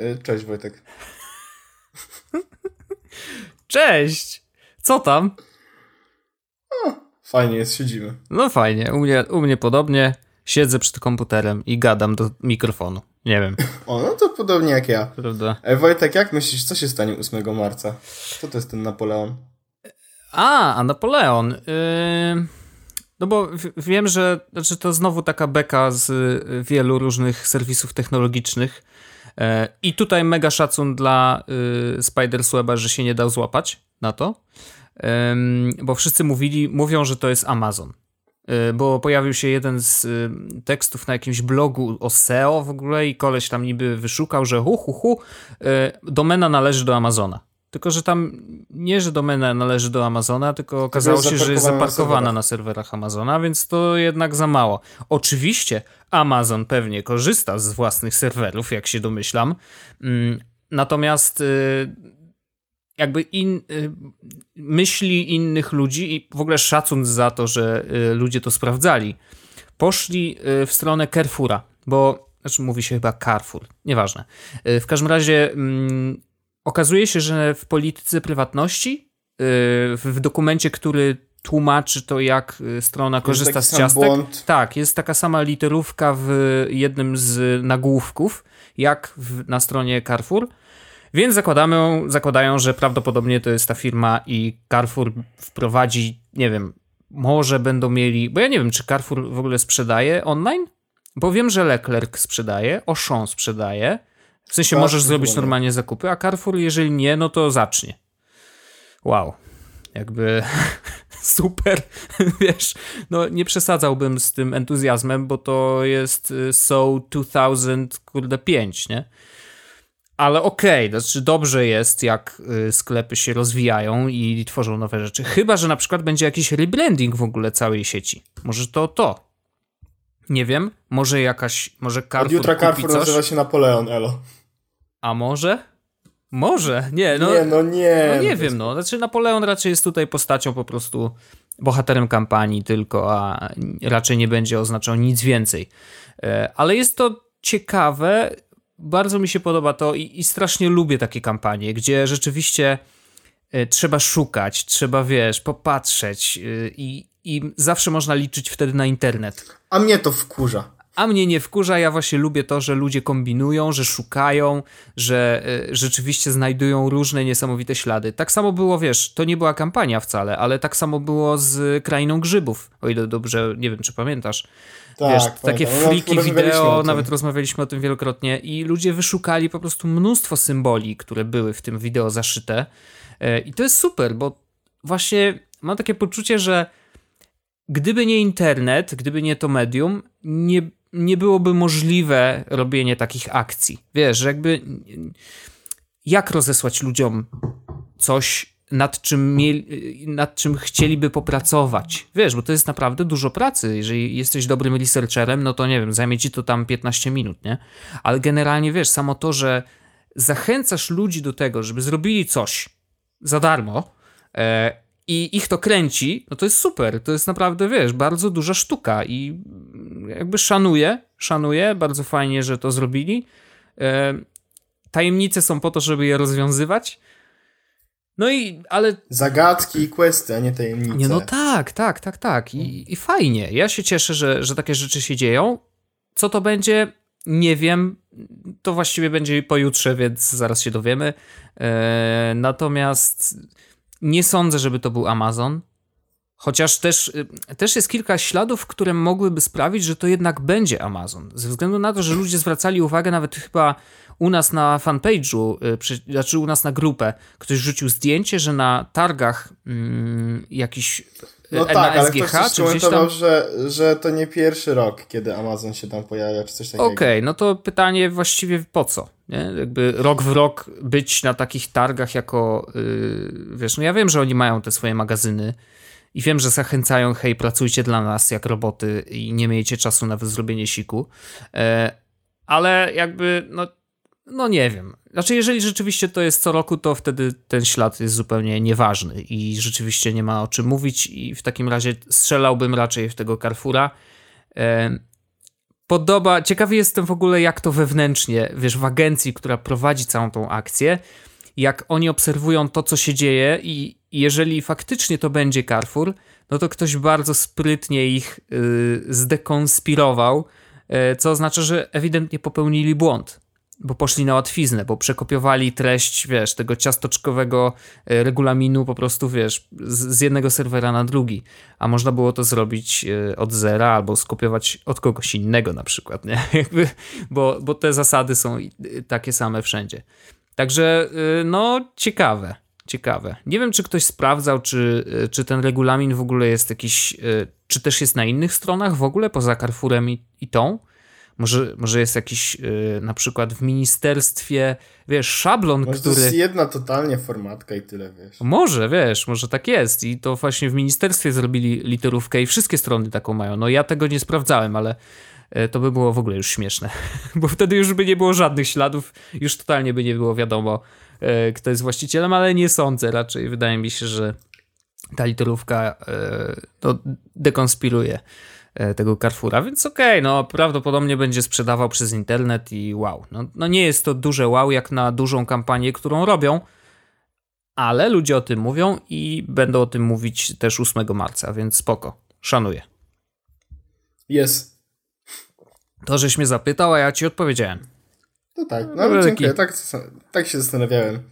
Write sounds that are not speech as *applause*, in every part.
Y, cześć Wojtek. *laughs* Cześć! Co tam? O, fajnie jest, siedzimy. No fajnie, u mnie, u mnie podobnie. Siedzę przed komputerem i gadam do mikrofonu. Nie wiem. *laughs* O, no to podobnie jak ja. Prawda? E, Wojtek, jak myślisz, co się stanie 8 marca? Co to jest ten Napoleon? A, a Napoleon. Yy... No bo wiem, że znaczy to znowu taka beka z y, wielu różnych serwisów technologicznych. E, I tutaj mega szacun dla y, Spidersweba, że się nie dał złapać na to. Bo wszyscy mówili, mówią, że to jest Amazon. Y, Bo pojawił się jeden z y, tekstów na jakimś blogu o SEO w ogóle i koleś tam niby wyszukał, że hu, hu, hu, y, domena należy do Amazona. Tylko, że tam nie, że domena należy do Amazona, tylko okazało się, że jest zaparkowana na serwerach. na serwerach Amazona, więc to jednak za mało. Oczywiście Amazon pewnie korzysta z własnych serwerów, jak się domyślam. Mm, Natomiast y, jakby in, y, myśli innych ludzi i w ogóle szacun za to, że y, ludzie to sprawdzali, poszli w stronę Carrefoura, bo znaczy mówi się chyba Carrefour, nieważne. W każdym razie mm, okazuje się, że w polityce prywatności, y, w dokumencie, który tłumaczy to, jak y, strona korzysta z ciastek, błąd. tak, jest taka sama literówka w jednym z nagłówków, jak w, na stronie Carrefour. Więc zakładamy, zakładają, że prawdopodobnie to jest ta firma i Carrefour wprowadzi, nie wiem, może będą mieli, bo ja nie wiem, czy Carrefour w ogóle sprzedaje online? Bo wiem, że Leclerc sprzedaje, Auchan sprzedaje. W sensie Carrefour możesz zrobić normalnie zakupy, a Carrefour, jeżeli nie, no to zacznie. Wow. Jakby *laughs* super, *laughs* wiesz, no nie przesadzałbym z tym entuzjazmem, bo to jest y, So 2005, nie? Ale okej, znaczy dobrze jest, jak y, sklepy się rozwijają i tworzą nowe rzeczy. Chyba, że na przykład będzie jakiś rebranding w ogóle całej sieci. Może to to. Nie wiem, może jakaś, może Carrefour Od jutra Carrefour nazywa się Napoleon, elo. A może? Może, nie, no, nie, no nie. no nie wiem, no. Znaczy Napoleon raczej jest tutaj postacią po prostu bohaterem kampanii tylko, a raczej nie będzie oznaczał nic więcej. E, Ale jest to ciekawe, bardzo mi się podoba to i, i strasznie lubię takie kampanie, gdzie rzeczywiście e, trzeba szukać, trzeba, wiesz, popatrzeć e, i, i zawsze można liczyć wtedy na internet. A mnie to wkurza. A mnie nie wkurza, ja właśnie lubię to, że ludzie kombinują, że szukają, że y, rzeczywiście znajdują różne niesamowite ślady. Tak samo było, wiesz, to nie była kampania wcale, ale tak samo było z Krainą Grzybów, o ile dobrze, nie wiem, czy pamiętasz. Tak, wiesz, pamiętam. takie No, fliki rozmawialiśmy o wideo, nawet rozmawialiśmy o tym wielokrotnie i ludzie wyszukali po prostu mnóstwo symboli, które były w tym wideo zaszyte E, i to jest super, bo właśnie mam takie poczucie, że gdyby nie internet, gdyby nie to medium, nie, nie byłoby możliwe robienie takich akcji. Wiesz, jakby jak rozesłać ludziom coś, nad czym, mieli, nad czym chcieliby popracować. Wiesz, bo to jest naprawdę dużo pracy. Jeżeli jesteś dobrym researcherem, no to nie wiem, zajmie ci to tam 15 minut, nie? Ale generalnie wiesz, samo to, że zachęcasz ludzi do tego, żeby zrobili coś za darmo, e, i ich to kręci, no to jest super. To jest naprawdę, wiesz, bardzo duża sztuka i jakby szanuję, szanuję, bardzo fajnie, że to zrobili. E, tajemnice są po to, żeby je rozwiązywać. No i, ale Zagadki i questy, a nie tajemnice. nie, no tak, tak, tak, tak. I, I fajnie. Ja się cieszę, że, że takie rzeczy się dzieją. Co to będzie? Nie wiem. To właściwie będzie pojutrze, więc zaraz się dowiemy. E, natomiast nie sądzę, żeby to był Amazon. Chociaż też, y, też jest kilka śladów, które mogłyby sprawić, że to jednak będzie Amazon. Ze względu na to, że ludzie zwracali uwagę nawet chyba u nas na fanpage'u, y, znaczy u nas na grupę, ktoś rzucił zdjęcie, że na targach mm, jakiś No e, tak, na ale SGH, ktoś też czy gdzieś tam. że, że to nie pierwszy rok, kiedy Amazon się tam pojawia, czy coś takiego. Okej, no to pytanie właściwie po co? Nie? Jakby rok w rok być na takich targach jako, yy, wiesz, no ja wiem, że oni mają te swoje magazyny i wiem, że zachęcają, hej, pracujcie dla nas jak roboty i nie miejcie czasu na zrobienie siku, e, ale jakby, no, no nie wiem. Znaczy, jeżeli rzeczywiście to jest co roku, to wtedy ten ślad jest zupełnie nieważny i rzeczywiście nie ma o czym mówić i w takim razie strzelałbym raczej w tego Carrefoura. E, podoba, ciekawy jestem w ogóle jak to wewnętrznie, wiesz, w agencji, która prowadzi całą tą akcję, jak oni obserwują to, co się dzieje i jeżeli faktycznie to będzie Carrefour, no to ktoś bardzo sprytnie ich yy, zdekonspirował, yy, co oznacza, że ewidentnie popełnili błąd bo poszli na łatwiznę, bo przekopiowali treść, wiesz, tego ciastoczkowego e, regulaminu po prostu, wiesz, z, jednego serwera na drugi. A można było to zrobić e, od zera albo skopiować od kogoś innego na przykład, nie? *laughs* Bo, bo te zasady są takie same wszędzie. Także, e, no, ciekawe. Ciekawe. Nie wiem, czy ktoś sprawdzał, czy, czy ten regulamin w ogóle jest jakiś, czy też jest na innych stronach w ogóle, poza Carrefourem i, i tą, może, może jest jakiś yy, na przykład w ministerstwie, wiesz, szablon, może który... to jest jedna totalnie formatka i tyle, wiesz. Może, wiesz, może tak jest i to właśnie w ministerstwie zrobili literówkę i wszystkie strony taką mają. No ja tego nie sprawdzałem, ale yy, to by było w ogóle już śmieszne, *laughs* bo wtedy już by nie było żadnych śladów, już totalnie by nie było wiadomo, yy, kto jest właścicielem, ale nie sądzę raczej. Wydaje mi się, że ta literówka to dekonspiruje E, tego Carrefoura, więc okej, okay, no prawdopodobnie będzie sprzedawał przez internet i wow. No, no nie jest to duże wow jak na dużą kampanię, którą robią, ale ludzie o tym mówią i będą o tym mówić też 8 marca, więc spoko, szanuję. Jest. To, żeś mnie zapytał, a ja ci odpowiedziałem. No tak, no, no dziękuję, tak, tak się zastanawiałem,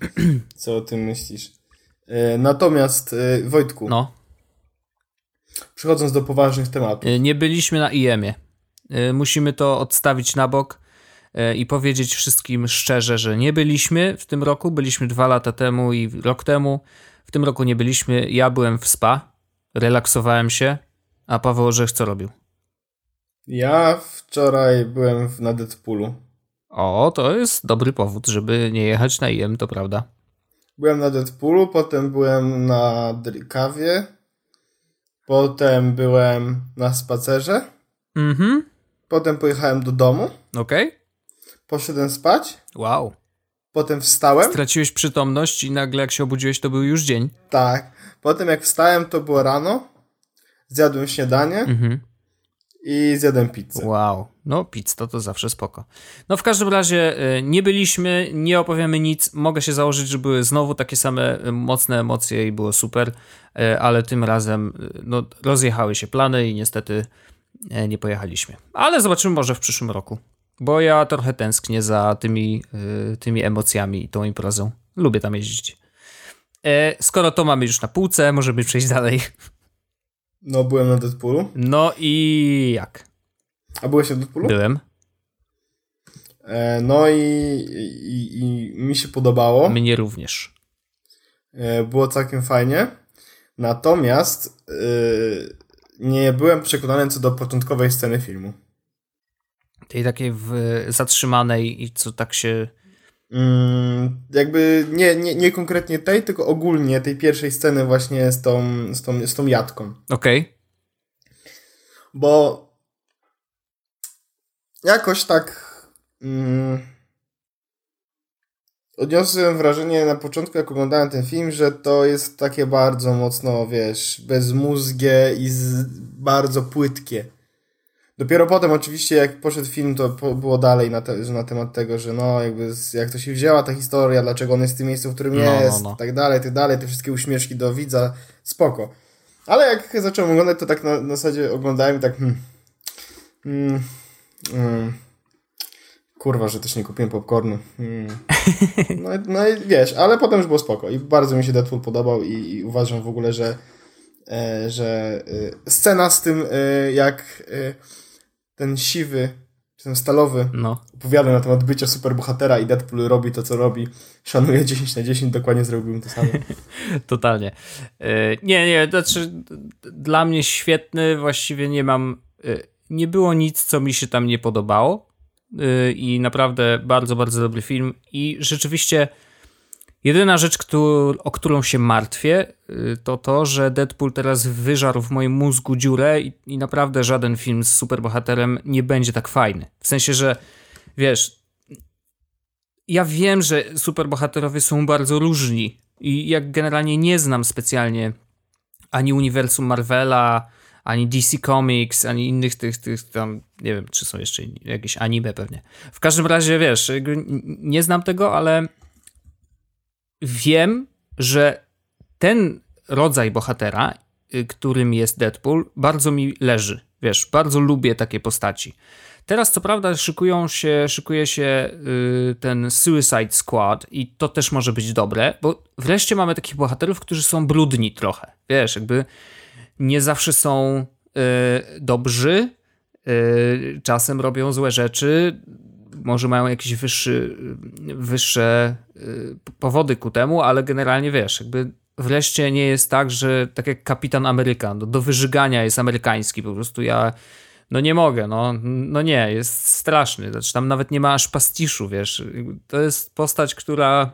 co o tym myślisz. E, natomiast e, Wojtku, no. Przechodząc do poważnych tematów. Y, nie byliśmy na IEM-ie. Y, musimy to odstawić na bok y, i powiedzieć wszystkim szczerze, że nie byliśmy w tym roku. Byliśmy dwa lata temu i rok temu. W tym roku nie byliśmy. Ja byłem w spa, relaksowałem się, a Paweł Orzech co robił? Ja wczoraj byłem na Deadpoolu. O, to jest dobry powód, żeby nie jechać na IEM, to prawda. Byłem na Deadpoolu, potem byłem na kawie, Potem byłem na spacerze. Mhm. Potem pojechałem do domu. Okej. Okay. Poszedłem spać. Wow. Potem wstałem. Straciłeś przytomność i nagle jak się obudziłeś, to był już dzień. Tak. Potem jak wstałem, to było rano. Zjadłem śniadanie. Mhm i zjadłem pizzę. Wow, no pizza to, zawsze spoko. No w każdym razie y, nie byliśmy, nie opowiemy nic. Mogę się założyć, że były znowu takie same y, mocne emocje i było super, y, ale tym razem no, rozjechały się plany i niestety nie pojechaliśmy. Ale zobaczymy może w przyszłym roku, bo ja trochę tęsknię za tymi, tymi emocjami i tą imprezą. Lubię tam jeździć. Skoro to mamy już na półce, możemy przejść dalej. No, byłem na Deadpoolu. No i jak? A byłeś na Deadpoolu? Byłem. E, no i, i, i, mi się podobało. Mnie również. E, było całkiem fajnie. Natomiast e, nie byłem przekonany co do początkowej sceny filmu. Tej takiej w, zatrzymanej i co tak się Mm, jakby nie, nie, nie konkretnie tej, tylko ogólnie tej pierwszej sceny właśnie z tą, z tą, z tą jatką. Okej. Okay. Bo jakoś tak mm, odniosłem wrażenie na początku, jak oglądałem ten film, że to jest takie bardzo mocno, wiesz, bezmózgie i z, bardzo płytkie. Dopiero potem oczywiście jak poszedł film, to było dalej na, te, na temat tego, że no jakby jak to się wzięła ta historia, dlaczego on jest w tym miejscu, w którym no, no jest, no, no. tak dalej, tak dalej, te wszystkie uśmieszki do widza, spoko. Ale jak zacząłem oglądać, to tak na, na zasadzie oglądałem i tak hmm, hmm, hmm, kurwa, że też nie kupiłem popcornu. Hmm. *laughs* No, no i wiesz, ale potem już było spoko i bardzo mi się Deadpool podobał i, i uważam w ogóle, że e, że e, scena z tym, e, jak ten siwy, czy ten stalowy no. opowiada na temat bycia superbohatera i Deadpool robi to, co robi. Szanuje 10 na 10, dokładnie zrobiłbym to samo. *laughs* Totalnie. Nie, nie, znaczy dla mnie świetny, właściwie nie mam, nie było nic, co mi się tam nie podobało e, i naprawdę bardzo, bardzo dobry film i rzeczywiście Jedyna rzecz, o którą się martwię, y, to to, że Deadpool teraz wyżarł w moim mózgu dziurę i, i naprawdę żaden film z superbohaterem nie będzie tak fajny. W sensie, że wiesz, ja wiem, że superbohaterowie są bardzo różni i jak generalnie nie znam specjalnie ani uniwersum Marvela, ani DC Comics, ani innych tych, tych tam, nie wiem, czy są jeszcze jakieś anime pewnie. W każdym razie, wiesz, nie znam tego, ale wiem, że ten rodzaj bohatera, y, którym jest Deadpool, bardzo mi leży. Wiesz, bardzo lubię takie postaci. Teraz co prawda szykują się, szykuje się yy, ten Suicide Squad i to też może być dobre, bo wreszcie mamy takich bohaterów, którzy są brudni trochę. Wiesz, jakby nie zawsze są yy, dobrzy, yy, czasem robią złe rzeczy, może mają jakieś wyższy, wyższe y, powody ku temu, ale generalnie wiesz, jakby wreszcie nie jest tak, że tak jak Kapitan Ameryka, do, do wyżygania jest amerykański, po prostu ja no nie mogę, no, no nie, jest straszny, znaczy tam nawet nie ma aż pastiszu, wiesz, to jest postać, która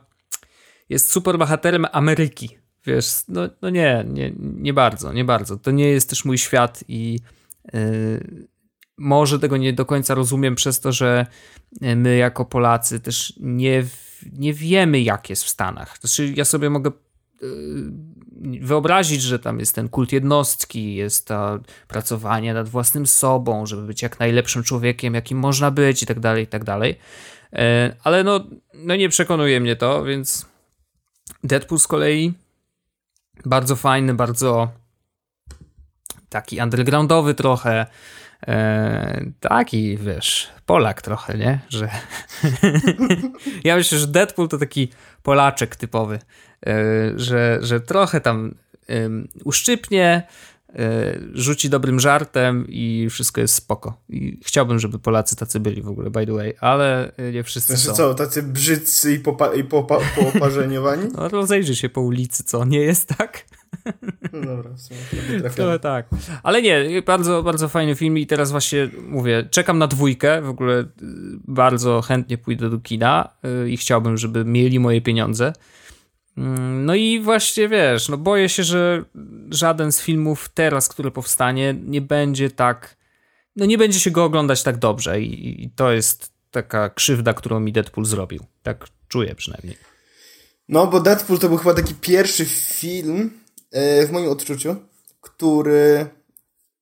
jest super bohaterem Ameryki, wiesz, no, no nie, nie, nie bardzo, nie bardzo, to nie jest też mój świat i yy, może tego nie do końca rozumiem przez to, że my jako Polacy też nie, nie wiemy jak jest w Stanach, znaczy ja sobie mogę Y, wyobrazić, że tam jest ten kult jednostki, jest to pracowanie nad własnym sobą, żeby być jak najlepszym człowiekiem, jakim można być i tak dalej, i tak dalej. E, ale no, no nie przekonuje mnie to, więc Deadpool z kolei bardzo fajny, bardzo taki undergroundowy trochę, e, taki, wiesz, Polak trochę, nie? Że *laughs* ja myślę, że Deadpool to taki Polaczek typowy, e, że, że trochę tam uszczypnie, rzuci dobrym żartem i wszystko jest spoko. I chciałbym, żeby Polacy tacy byli w ogóle, by the way, ale nie wszyscy znaczy są. co, tacy brzydcy i, popa i popa pooparzeniowani? *laughs* no rozejrzyj się po ulicy, co, nie jest tak? No dobra, w sumie no, *laughs* tak. Ale nie, bardzo, bardzo fajny film i teraz właśnie mówię, czekam na dwójkę, w ogóle y, bardzo chętnie pójdę do kina y, i chciałbym, żeby mieli moje pieniądze. Mm, no i właśnie wiesz, no boję się, że żaden z filmów teraz, który powstanie, nie będzie tak, no nie będzie się go oglądać tak dobrze i, i to jest taka krzywda, którą mi Deadpool zrobił. Tak czuję przynajmniej. No, bo Deadpool to był chyba taki pierwszy film, E, w moim odczuciu, który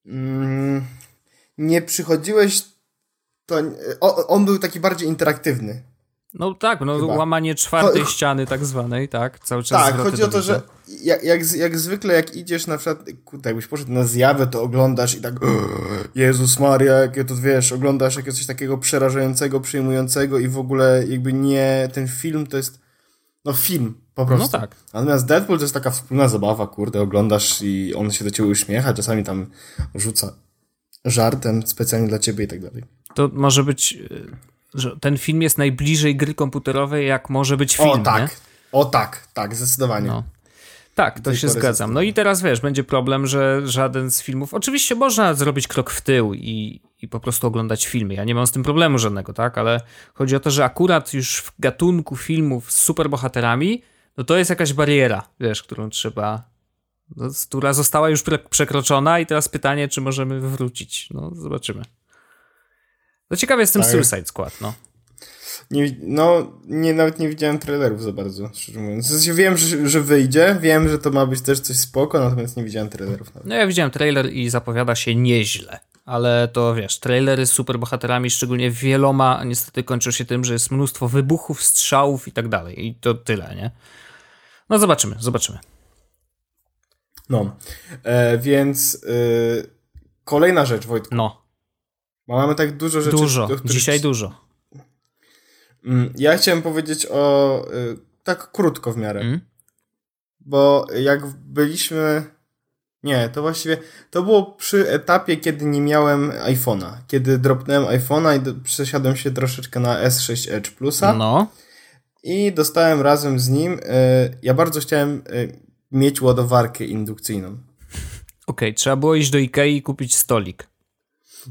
mm, nie przychodziłeś, to on był taki bardziej interaktywny. No tak, no Chyba. łamanie czwartej Cho ściany tak zwanej, tak, cały czas Tak, chodzi o to, że jak, jak, jak zwykle jak idziesz na przykład, kurde, jakbyś poszedł na zjawę, to oglądasz i tak Jezus Maria, jakie to wiesz, oglądasz jakieś coś takiego przerażającego, przyjmującego i w ogóle jakby nie, ten film to jest no film, po prostu. No tak. Natomiast Deadpool to jest taka wspólna zabawa, kurde, oglądasz i on się do ciebie uśmiecha, czasami tam rzuca żartem specjalnie dla ciebie i tak dalej. To może być, e, że ten film jest najbliżej gry komputerowej, jak może być film, O tak, nie? o tak, tak, zdecydowanie. No. Tak, to się zgadzam. No i teraz wiesz, będzie problem, że żaden z filmów. Oczywiście można zrobić krok w tył i, i po prostu oglądać filmy. Ja nie mam z tym problemu żadnego, tak? Ale chodzi o to, że akurat już w gatunku filmów z superbohaterami, no to jest jakaś bariera, wiesz, którą trzeba. No, która została już przekroczona, i teraz pytanie, czy możemy wrócić. No, zobaczymy. No ciekawy jestem tak. Suicide Squad, no. Nie, no, nie, nawet nie widziałem trailerów za bardzo, szczerze mówiąc. W sensie wiem, że, że wyjdzie, wiem, że to ma być też coś spoko, natomiast nie widziałem trailerów. Nawet. No ja widziałem trailer i zapowiada się nieźle. Ale to wiesz, trailery z superbohaterami, szczególnie wieloma, niestety kończą się tym, że jest mnóstwo wybuchów, strzałów i tak dalej. I to tyle, nie? No zobaczymy, zobaczymy. No, e, więc e, kolejna rzecz, Wojtku. No. Mamy tak dużo rzeczy. Dużo, dzisiaj dużo. Mm, ja chciałem powiedzieć o. Y, tak krótko w miarę. Mm. Bo jak byliśmy. Nie, to właściwie. To było przy etapie, kiedy nie miałem iPhone'a. Kiedy dropnąłem iPhone'a i przesiadłem się troszeczkę na S6 Edge Plusa. No. I dostałem razem z nim. Y, ja bardzo chciałem y, mieć ładowarkę indukcyjną. Okej, okay, trzeba było iść do Ikei i kupić stolik.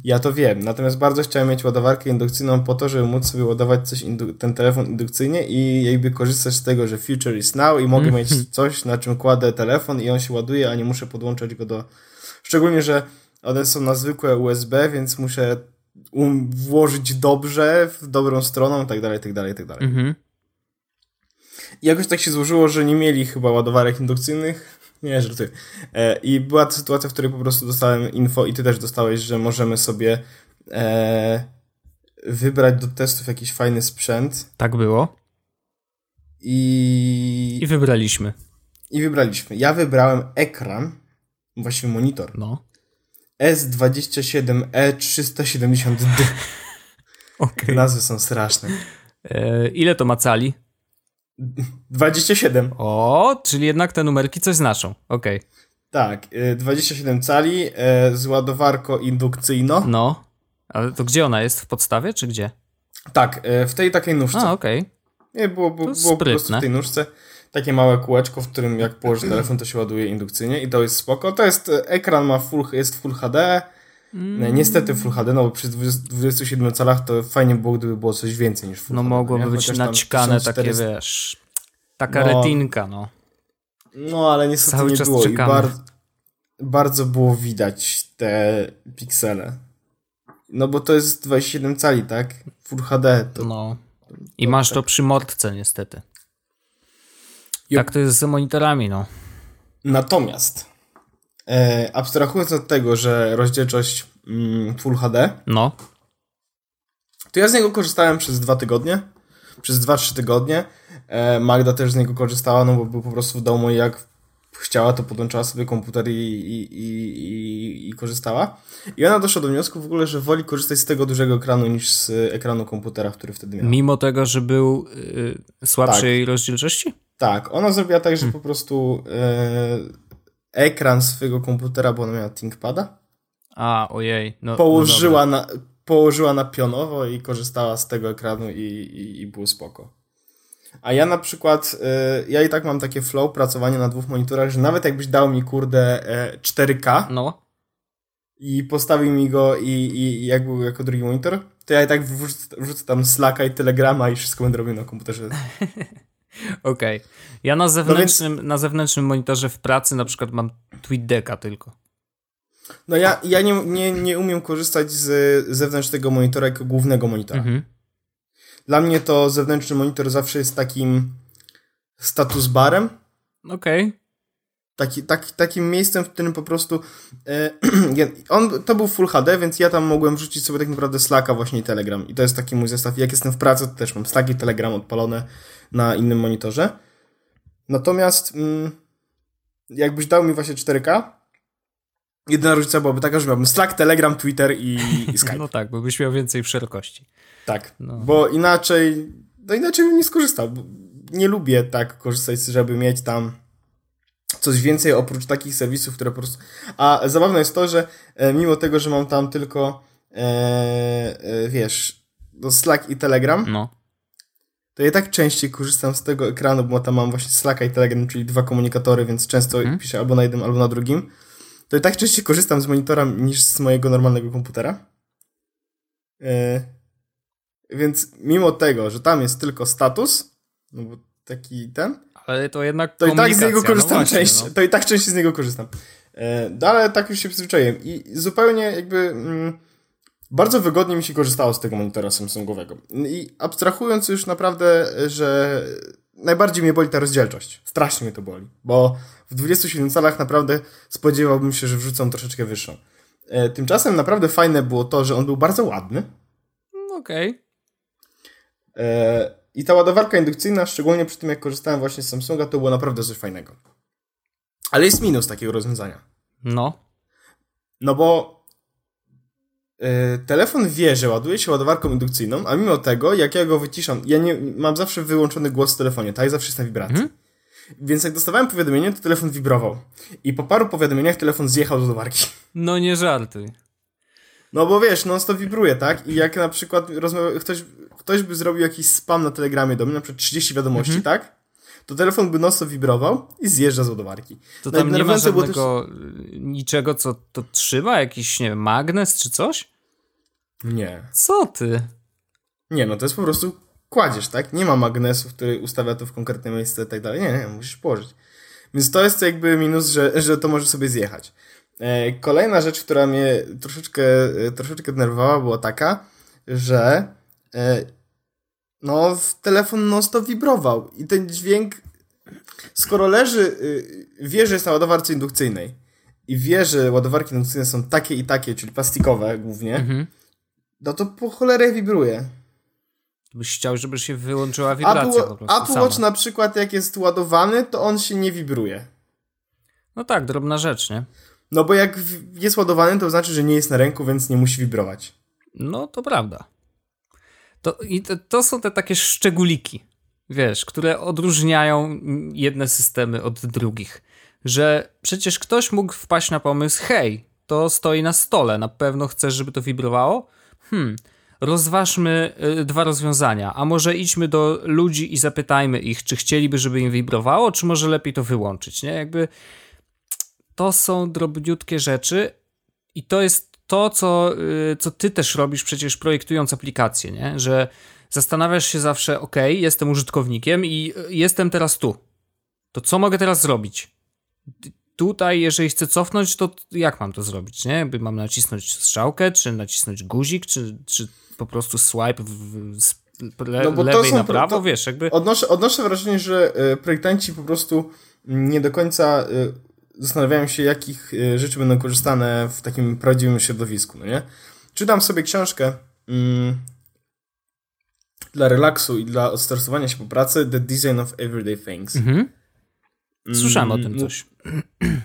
Ja to wiem, natomiast bardzo chciałem mieć ładowarkę indukcyjną po to, żeby móc sobie ładować coś ten telefon indukcyjnie i jakby korzystać z tego, że future is now i mogę mm. mieć coś, na czym kładę telefon i on się ładuje, a nie muszę podłączać go do... Szczególnie, że one są na zwykłe USB, więc muszę um, włożyć dobrze, w dobrą stroną i tak dalej, tak dalej, tak dalej. Mm -hmm. I jakoś tak się złożyło, że nie mieli chyba ładowarek indukcyjnych Nie, żartuję. E, I była to sytuacja, w której po prostu dostałem info i ty też dostałeś, że możemy sobie e, wybrać do testów jakiś fajny sprzęt. Tak było. I... I wybraliśmy. I wybraliśmy. Ja wybrałem ekran, właściwie monitor. No. S27E370D. *laughs* Okej. Te nazwy są straszne. E, ile to ma cali? 27. O, czyli jednak te numerki coś znaczą. Okej. Tak, y, 27 cali e, z ładowarką indukcyjną. No. Ale to gdzie ona jest? W podstawie, czy gdzie? Tak, e, w tej takiej nóżce. A, okej. Nie, było, było, było po prostu w tej nóżce takie małe kółeczko, w którym jak położysz telefon, to się ładuje indukcyjnie i to jest spoko. To jest, ekran ma full, jest full HD. Mm. Niestety Full HD, no bo przy 20 27 calach to fajnie było, gdyby było coś więcej niż Full No HD. mogłoby nie? być naćkane takie, 1400 wiesz... Taka No. retinka, no. No, ale niestety Cały nie czas było czekamy. i bar bardzo było widać te piksele. No bo to jest 27 cali, tak? Full HD to... No. I masz to przy mordce, niestety. Jup. Tak to jest z monitorami, no. Natomiast e, abstrahując od tego, że rozdzielczość mm, Full HD, No. to ja z niego korzystałem przez dwa tygodnie. Przez 2-3 tygodnie. E, Magda też z niego korzystała, no bo był po prostu w domu i jak chciała, to podłączała sobie komputer i, i, i, i, i korzystała. I ona doszła do wniosku w ogóle, że woli korzystać z tego dużego ekranu niż z ekranu komputera, który wtedy miała. Mimo tego, że był y, słabszej rozdzielczości? Tak, ona zrobiła tak, że po prostu e, ekran swojego komputera, bo ona miała ThinkPada, A, ojej. No, położyła, na, położyła na pionowo i korzystała z tego ekranu i, i, i było spoko. A ja na przykład, e, ja i tak mam takie flow pracowania na dwóch monitorach, że nawet jakbyś dał mi kurde e, 4K No, dobra. i postawił mi go i, i, i jak był jako drugi monitor, to ja i tak wrzucę, wrzucę tam Slacka i Telegrama i wszystko będę robił na komputerze. *laughs* Okej. Ja na zewnętrznym, na zewnętrznym monitorze w pracy na przykład mam TweetDecka tylko. No ja, ja nie, nie, nie umiem korzystać z zewnętrznego monitora jako głównego monitora. Mhm. Dla mnie to zewnętrzny monitor zawsze jest takim status barem, Okej. taki, taki, takim miejscem, w którym po prostu e, *clears throat* on, to był Full HD, więc ja tam mogłem wrzucić sobie tak naprawdę Slacka właśnie i Telegram i to jest taki mój zestaw. Jak jestem w pracy, to też mam Slack i Telegram odpalone na innym monitorze. Natomiast mm, jakbyś dał mi właśnie 4K, jedyna różnica byłaby taka, że miałbym Slack, Telegram, Twitter i, i Skype. *laughs* No tak, bo byś miał więcej szerokości. Tak, No. bo inaczej, no inaczej bym nie skorzystał. Nie lubię tak korzystać, żeby mieć tam coś więcej oprócz takich serwisów, które po prostu... A zabawne jest to, że e, mimo tego, że mam tam tylko e, e, wiesz, no Slack i Telegram, No. To ja tak częściej korzystam z tego ekranu, bo tam mam właśnie Slacka i Telegram, czyli dwa komunikatory, więc często Mhm. piszę albo na jednym, albo na drugim. To i tak częściej korzystam z monitora niż z mojego normalnego komputera. E, więc mimo tego, że tam jest tylko status, no bo taki ten, Ale to jednak to i tak z niego komunikacja, korzystam no częściej. no. To i tak częściej z niego korzystam. E, no ale tak już się przyzwyczaiłem. I zupełnie jakby mm, bardzo wygodnie mi się korzystało z tego monitora Samsungowego. I abstrahując już naprawdę, że najbardziej mnie boli ta rozdzielczość. Strasznie mnie to boli, bo w 27 calach naprawdę spodziewałbym się, że wrzucą troszeczkę wyższą. E, tymczasem naprawdę fajne było to, że on był bardzo ładny. Okej. E, I ta ładowarka indukcyjna, szczególnie przy tym jak korzystałem właśnie z Samsunga, to było naprawdę coś fajnego. Ale jest minus takiego rozwiązania. No. No bo telefon wie, że ładuje się ładowarką indukcyjną, a mimo tego, jak ja go wyciszam, ja nie mam zawsze wyłączony głos w telefonie, tak? Zawsze jest na wibracji. Mhm. Więc jak dostawałem powiadomienie, to telefon wibrował. I po paru powiadomieniach telefon zjechał z ładowarki. No nie żartuj. No bo wiesz, non stop wibruje, tak? I jak na przykład ktoś, ktoś by zrobił jakiś spam na telegramie do mnie, na przykład 30 wiadomości, Mhm. tak? To telefon by stop wibrował i zjeżdża z ładowarki. To No tam nie ma było też- żadnego y, niczego, co to trzyma? Jakiś, nie wiem, magnes czy coś? Nie. Co ty? Nie, no to jest po prostu kładziesz, tak? Nie ma magnesu, który ustawia to w konkretne miejsce i tak dalej. Nie, nie, musisz położyć. Więc to jest jakby minus, że, że to może sobie zjechać. E, kolejna rzecz, która mnie troszeczkę, e, troszeczkę denerwowała, była taka, że e, no, w telefon non stop wibrował i ten dźwięk skoro leży, y, wie, że jest na ładowarce indukcyjnej i wie, że ładowarki indukcyjne są takie i takie, czyli plastikowe głównie, Mhm. No to po cholerę wibruje. Byś chciał, żeby się wyłączyła wibracja Apple, po prostu Apple. Watch na przykład jak jest ładowany, to on się nie wibruje. No tak, drobna rzecz, nie? No bo jak jest ładowany, to znaczy, że nie jest na ręku, więc nie musi wibrować. No to prawda. To, I to, to są te takie szczególiki, wiesz, które odróżniają jedne systemy od drugich. Że przecież ktoś mógł wpaść na pomysł, hej, to stoi na stole, na pewno chcesz, żeby to wibrowało? Hmm, rozważmy y, dwa rozwiązania. A może idźmy do ludzi i zapytajmy ich, czy chcieliby, żeby im wibrowało, czy może lepiej to wyłączyć, nie? Jakby to są drobniutkie rzeczy i to jest to, co, y, co ty też robisz przecież projektując aplikację, nie? Że zastanawiasz się zawsze, ok, jestem użytkownikiem i y, jestem teraz tu. To co mogę teraz zrobić? Tutaj, jeżeli chcę cofnąć, to jak mam to zrobić, nie? Jakby mam nacisnąć strzałkę, czy nacisnąć guzik, czy, czy po prostu swipe w, le, No bo to lewej są na prawo, to- wiesz, jakby... Odnoszę, odnoszę wrażenie, że e, projektanci po prostu nie do końca e, zastanawiają się, jakich e, rzeczy będą korzystane w takim prawdziwym środowisku, no nie? Czytam sobie książkę mm, dla relaksu i dla odstresowania się po pracy The Design of Everyday Things. Mhm. Słyszałem o tym Mm, coś. *clears throat*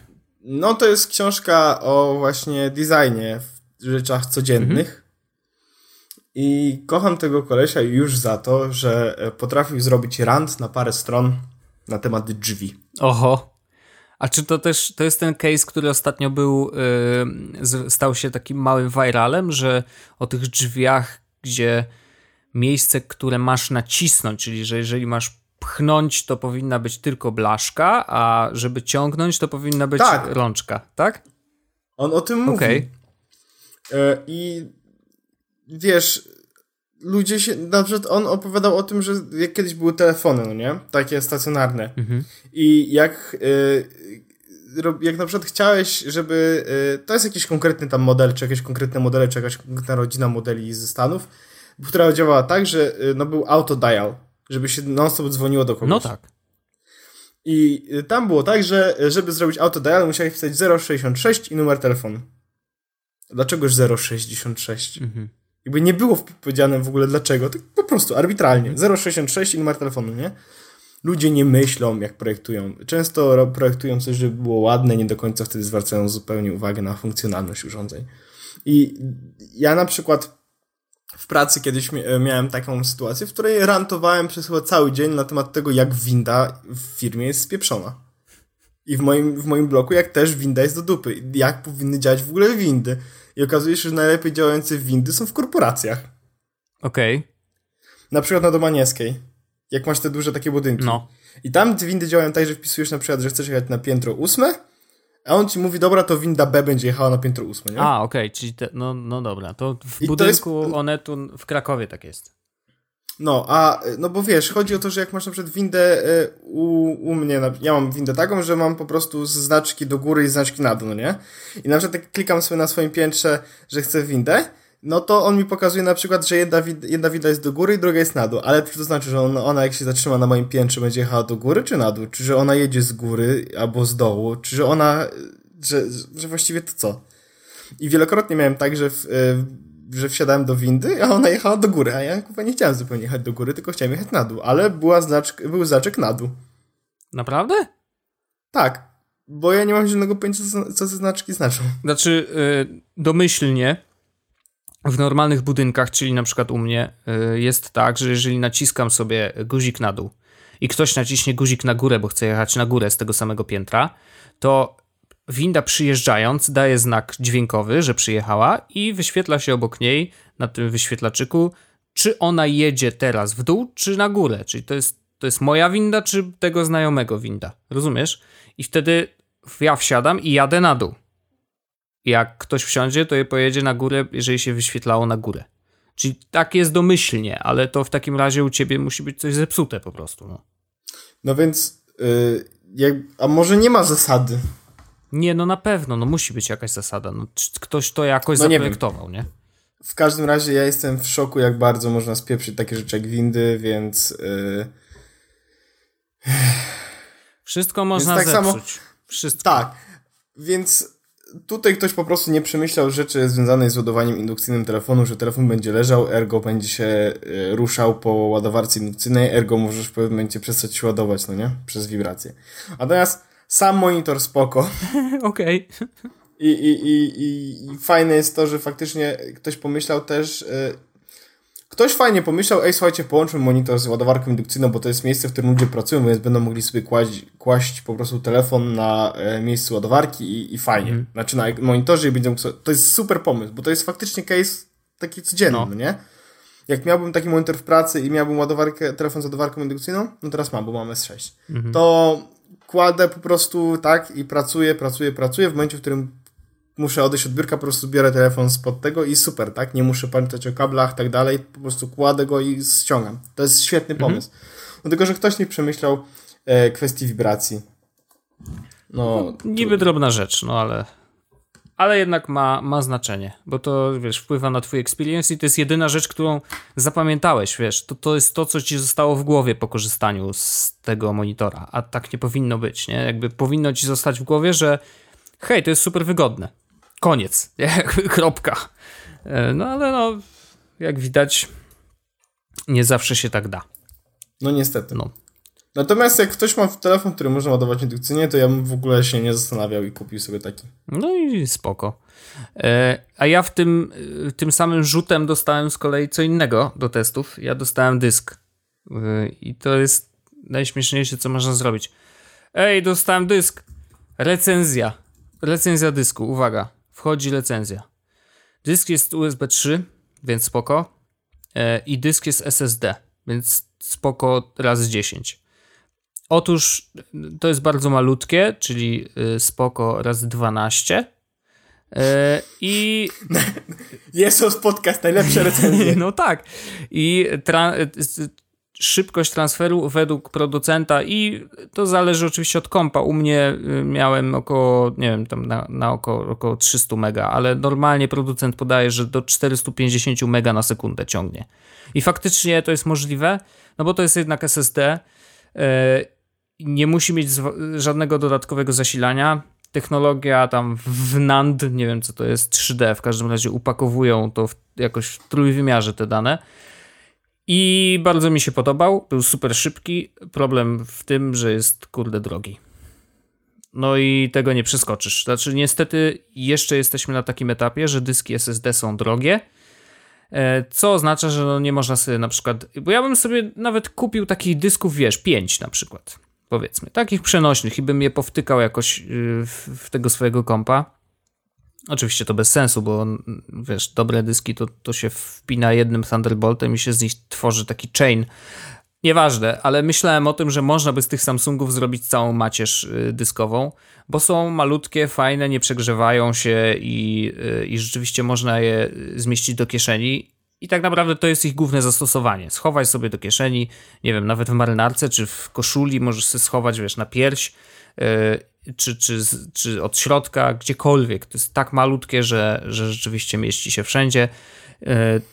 No to jest książka o właśnie designie w rzeczach codziennych. I kocham tego kolesia już za to, że e, potrafił zrobić rant na parę stron na temat drzwi. Oho. A czy to też to jest ten case, który ostatnio był, yy, stał się takim małym viralem, że o tych drzwiach, gdzie miejsce, które masz nacisnąć, czyli że jeżeli masz pchnąć, to powinna być tylko blaszka, a żeby ciągnąć, to powinna być Tak. rączka, tak? On o tym mówi. Okej. E, I wiesz, ludzie się. Na przykład on opowiadał o tym, że jak kiedyś były telefony, no nie? Takie stacjonarne. Mhm. I jak. rob- Jak na przykład chciałeś, żeby. e, To jest jakiś konkretny tam model, czy jakieś konkretne modele, czy jakaś konkretna rodzina modeli ze Stanów, która działała tak, że no, był autodial, żeby się non-stop dzwoniło do kogoś. No tak. I tam było tak, że żeby zrobić autodial musiałeś wpisać 066 i numer telefonu. Dlaczegoż 066? Mhm. Jakby nie było powiedziane w ogóle dlaczego, tak po prostu arbitralnie. 066 i numer telefonu, nie? Ludzie nie myślą, jak projektują. Często ro- projektują coś, żeby było ładne, nie do końca wtedy zwracają zupełnie uwagę na funkcjonalność urządzeń. I ja na przykład w pracy kiedyś mia- miałem taką sytuację, w której rantowałem przez chyba cały dzień na temat tego, jak winda w firmie jest spieprzona. I w moim, w moim bloku, jak też winda jest do dupy. Jak powinny działać w ogóle windy. I okazuje się, że najlepiej działające windy są w korporacjach. Okej. Na przykład na Domaniewskiej. Jak masz te duże takie budynki. No. I tam windy działają tak, że wpisujesz na przykład, że chcesz jechać na piętro ósme, a on ci mówi, dobra, to winda B będzie jechała na piętro ósme, nie? A, okej, czyli te, no, no dobra. To w I to budynku jest- Onetu w Krakowie tak jest. No, a, no bo wiesz, chodzi o to, że jak masz na przykład windę e, u, u mnie, na, ja mam windę taką, że mam po prostu znaczki do góry i znaczki na dół, no nie? I na przykład jak klikam sobie na swoim piętrze, że chcę windę, no to on mi pokazuje na przykład, że jedna, wid- jedna winda jest do góry i druga jest na dół, ale czy to znaczy, że ona, ona jak się zatrzyma na moim piętrze będzie jechała do góry czy na dół? Czy że ona jedzie z góry albo z dołu? Czy że ona, że, że właściwie to co? I wielokrotnie miałem tak, że, w, e, że wsiadałem do windy, a ona jechała do góry, a ja chyba nie chciałem zupełnie jechać do góry, tylko chciałem jechać na dół, ale była znaczk, był znaczek na dół. Naprawdę? Tak, bo ja nie mam żadnego pojęcia, co, co te znaczki znaczą. Znaczy, y, domyślnie w normalnych budynkach, czyli na przykład u mnie, y, jest tak, że jeżeli naciskam sobie guzik na dół i ktoś naciśnie guzik na górę, bo chce jechać na górę z tego samego piętra, to winda przyjeżdżając daje znak dźwiękowy, że przyjechała i wyświetla się obok niej na tym wyświetlaczyku, czy ona jedzie teraz w dół, czy na górę. Czyli to jest, to jest moja winda, czy tego znajomego winda. Rozumiesz? I wtedy ja wsiadam i jadę na dół. Jak ktoś wsiądzie, to je pojedzie na górę, jeżeli się wyświetlało na górę. Czyli tak jest domyślnie, ale to w takim razie u ciebie musi być coś zepsute po prostu. No. No więc, yy, jak, a może nie ma zasady? Nie, no na pewno, no musi być jakaś zasada. No, ktoś to jakoś No nie zaprojektował, nie? W każdym razie ja jestem w szoku, jak bardzo można spieprzyć takie rzeczy jak windy, więc... Yy, Wszystko można tak zepsuć. Samo, Wszystko. Tak, więc tutaj ktoś po prostu nie przemyślał rzeczy związanej z ładowaniem indukcyjnym telefonu, że telefon będzie leżał, ergo będzie się e, ruszał po ładowarce indukcyjnej, ergo możesz w pewnym momencie przestać się ładować, no nie? Przez wibrację. A teraz sam monitor spoko. *laughs* Okej. Okay. I, i, i, i, fajne jest to, że faktycznie ktoś pomyślał też, yy, Ktoś fajnie pomyślał, ej słuchajcie, połączmy monitor z ładowarką indukcyjną, bo to jest miejsce, w którym ludzie pracują, więc będą mogli sobie kłaść, kłaść po prostu telefon na e, miejscu ładowarki i, i fajnie. Mm. Znaczy na monitorze i będą... To jest super pomysł, bo to jest faktycznie case taki codzienny, no. nie? Jak miałbym taki monitor w pracy i miałbym ładowarkę, telefon z ładowarką indukcyjną, no teraz mam, bo mam S6, mm -hmm. to kładę po prostu tak i pracuję, pracuję, pracuję w momencie, w którym muszę odejść od biurka, po prostu biorę telefon spod tego i super, tak? Nie muszę pamiętać o kablach tak dalej, po prostu kładę go i ściągam. To jest świetny mhm. pomysł. Mhm. Dlatego, że ktoś nie przemyślał e, kwestii wibracji. No, no niby drobna rzecz, no ale ale jednak ma, ma znaczenie, bo to, wiesz, wpływa na twój experience i to jest jedyna rzecz, którą zapamiętałeś, wiesz, to, to jest to, co ci zostało w głowie po korzystaniu z tego monitora, a tak nie powinno być, nie? Jakby powinno ci zostać w głowie, że hej, to jest super wygodne. Koniec. *laughs* Kropka. E, no ale no, jak widać, nie zawsze się tak da. No niestety. No. Natomiast jak ktoś ma telefon, który można ładować indukcyjnie, to ja bym w ogóle się nie zastanawiał i kupił sobie taki. No i spoko. E, a ja w tym, tym samym rzutem dostałem z kolei co innego do testów. Ja dostałem dysk. E, I to jest najśmieszniejsze, co można zrobić. Ej, dostałem dysk. Recenzja. Recenzja dysku. Uwaga wchodzi recenzja. Dysk jest USB 3, więc spoko. E, I dysk jest SSD, więc spoko razy 10. Otóż to jest bardzo malutkie, czyli y, spoko razy 12. E, I. *laughs* Jest podcast, najlepsze recenzje. *laughs* No tak. I szybkość transferu według producenta i to zależy oczywiście od kompa. U mnie y, miałem około, nie wiem, tam na, na około, około 300 mega, ale normalnie producent podaje, że do 450 mega na sekundę ciągnie. I faktycznie to jest możliwe, no bo to jest jednak SSD. Y, nie musi mieć żadnego dodatkowego zasilania. Technologia tam w NAND, nie wiem co to jest, 3D, w każdym razie upakowują to w, jakoś w trójwymiarze te dane i bardzo mi się podobał, był super szybki. Problem w tym, że jest kurde drogi. No i tego nie przeskoczysz. Znaczy, niestety, jeszcze jesteśmy na takim etapie, że dyski SSD są drogie. E, co oznacza, że no nie można sobie na przykład. Bo ja bym sobie nawet kupił takich dysków, wiesz, 5 na przykład. Powiedzmy, takich przenośnych i bym je powtykał jakoś y, w, tego swojego kompa. Oczywiście to bez sensu, bo wiesz, dobre dyski to, to się wpina jednym Thunderboltem i się z nich tworzy taki chain. Nieważne, ale myślałem o tym, że można by z tych Samsungów zrobić całą macierz y, dyskową, bo są malutkie, fajne, nie przegrzewają się i, y, i rzeczywiście można je zmieścić do kieszeni. I tak naprawdę to jest ich główne zastosowanie. Schowaj sobie do kieszeni, nie wiem, nawet w marynarce czy w koszuli możesz sobie schować, wiesz, na pierś y, czy, czy, czy od środka, gdziekolwiek. To jest tak malutkie, że, że rzeczywiście mieści się wszędzie.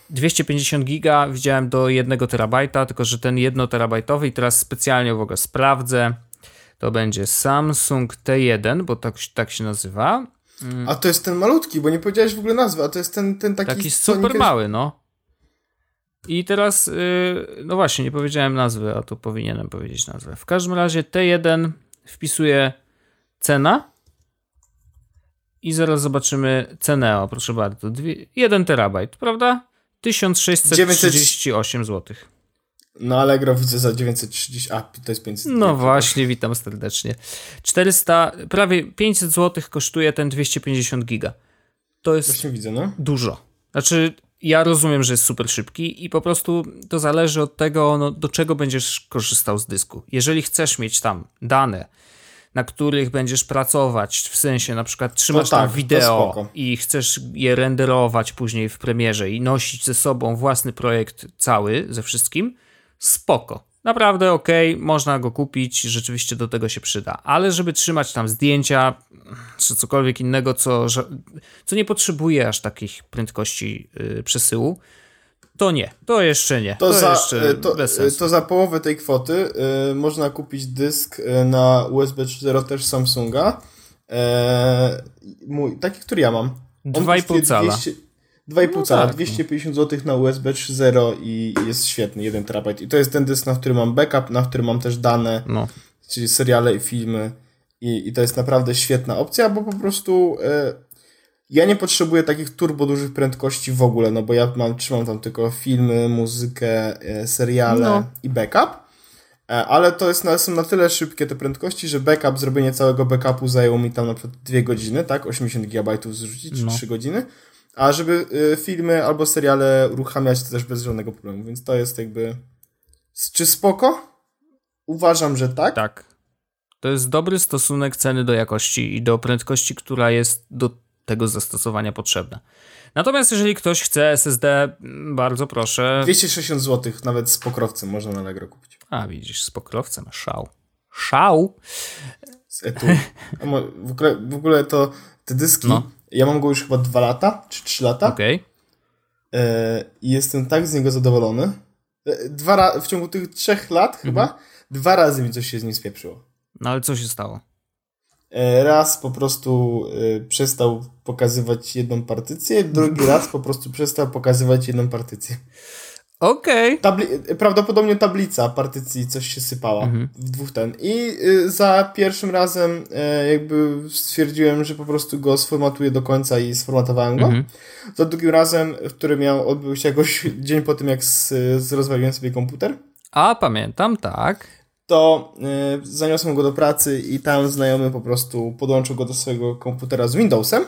250 e, giga widziałem do 1 terabajta, tylko że ten 1 terabajtowy i teraz specjalnie w ogóle sprawdzę. To będzie Samsung T1, bo tak, tak się nazywa. Mm. A to jest ten malutki, bo nie powiedziałeś w ogóle nazwy, a to jest ten, ten taki... Taki super mały, no. I teraz, yy, no właśnie, nie powiedziałem nazwy, a to powinienem powiedzieć nazwę. W każdym razie T1 wpisuję cena. I zaraz zobaczymy cenę, o, proszę bardzo. 1 terabajt, prawda? 1638 zł. No Allegro widzę za 930, a to jest 500 No właśnie, witam serdecznie. 400, prawie 500 zł kosztuje ten 250 giga. To jest właśnie widzę, no. dużo. Znaczy, ja rozumiem, że jest super szybki i po prostu to zależy od tego, no, do czego będziesz korzystał z dysku. Jeżeli chcesz mieć tam dane, na których będziesz pracować, w sensie na przykład trzymasz no tak, tam wideo i chcesz je renderować później w premierze i nosić ze sobą własny projekt cały ze wszystkim, spoko. Naprawdę ok, można go kupić, rzeczywiście do tego się przyda. Ale żeby trzymać tam zdjęcia czy cokolwiek innego, co, co nie potrzebuje aż takich prędkości yy, przesyłu, To nie, to jeszcze nie. To, To, za, jeszcze e, to, e, to za połowę tej kwoty e, można kupić dysk na USB 4 też Samsunga. E, mój, taki, który ja mam. On 2,5 kosztuje cala. 200 2,5 No cala, tak, no. 250 zł na USB 3.0 i jest świetny, 1 terabajt. I to jest ten dysk, na którym mam backup, na którym mam też dane, No. czyli seriale i filmy. I, i to jest naprawdę świetna opcja, bo po prostu ja nie potrzebuję takich turbo dużych prędkości w ogóle, no bo ja mam, trzymam tam tylko filmy, muzykę, e, seriale No. i backup. E, Ale to jest są na tyle szybkie te prędkości, że backup, zrobienie całego backupu zajęło mi tam na przykład 2 godziny, tak? 80 GB zrzucić, czy No. 3 godziny. A żeby y, filmy albo seriale uruchamiać, to też bez żadnego problemu. Więc to jest jakby. Czy spoko? Uważam, że tak. Tak. To jest dobry stosunek ceny do jakości i do prędkości, która jest do tego zastosowania potrzebna. Natomiast jeżeli ktoś chce SSD, mm, bardzo proszę. 260 zł, nawet z pokrowcem można na Allegro kupić. A widzisz, z pokrowcem, szał. Szał? Z etu. W, ogóle, w ogóle to te dyski. No. Ja mam go już chyba 2 lata, czy 3 lata. Okej. E, I jestem tak z niego zadowolony. E, Dwa ra- w ciągu tych trzech lat chyba Mhm. dwa razy mi coś się z nim spieprzyło. No ale co się stało? E, Raz po prostu e, przestał pokazywać jedną partycję, drugi raz po prostu przestał pokazywać jedną partycję. Okej. Tabli- e, prawdopodobnie tablica partycji coś się sypała Mhm. w dwóch ten. I y, za pierwszym razem jakby stwierdziłem, że po prostu go sformatuję do końca i sformatowałem go. Mhm. Za drugim razem, który miał odbył się jakoś *laughs* dzień po tym, jak z, z rozwaliłem sobie komputer, A pamiętam, tak. To y, zaniosłem go do pracy i tam znajomy po prostu podłączył go do swojego komputera z Windowsem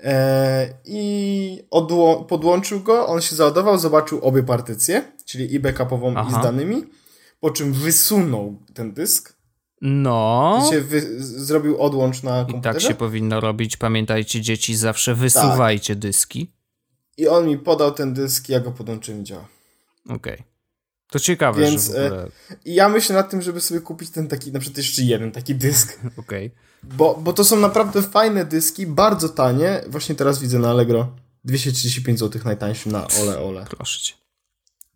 e, i podłączył go, on się załadował, zobaczył obie partycje, czyli i backupową Aha. i z danymi, po czym wysunął ten dysk, No. się zrobił odłącz na I komputerze tak się powinno robić. Pamiętajcie, dzieci, zawsze wysuwajcie dyski. i on mi podał ten dysk, ja go podłączyłem i działa. Okej. To ciekawe, Więc, że w ogóle... I ja myślę nad tym, żeby sobie kupić ten taki, na przykład jeszcze jeden taki dysk, *laughs* Okej. Bo, bo to są naprawdę fajne dyski, bardzo tanie. Właśnie teraz widzę na Allegro 235 zł najtańszym na ole ole. Proszę cię.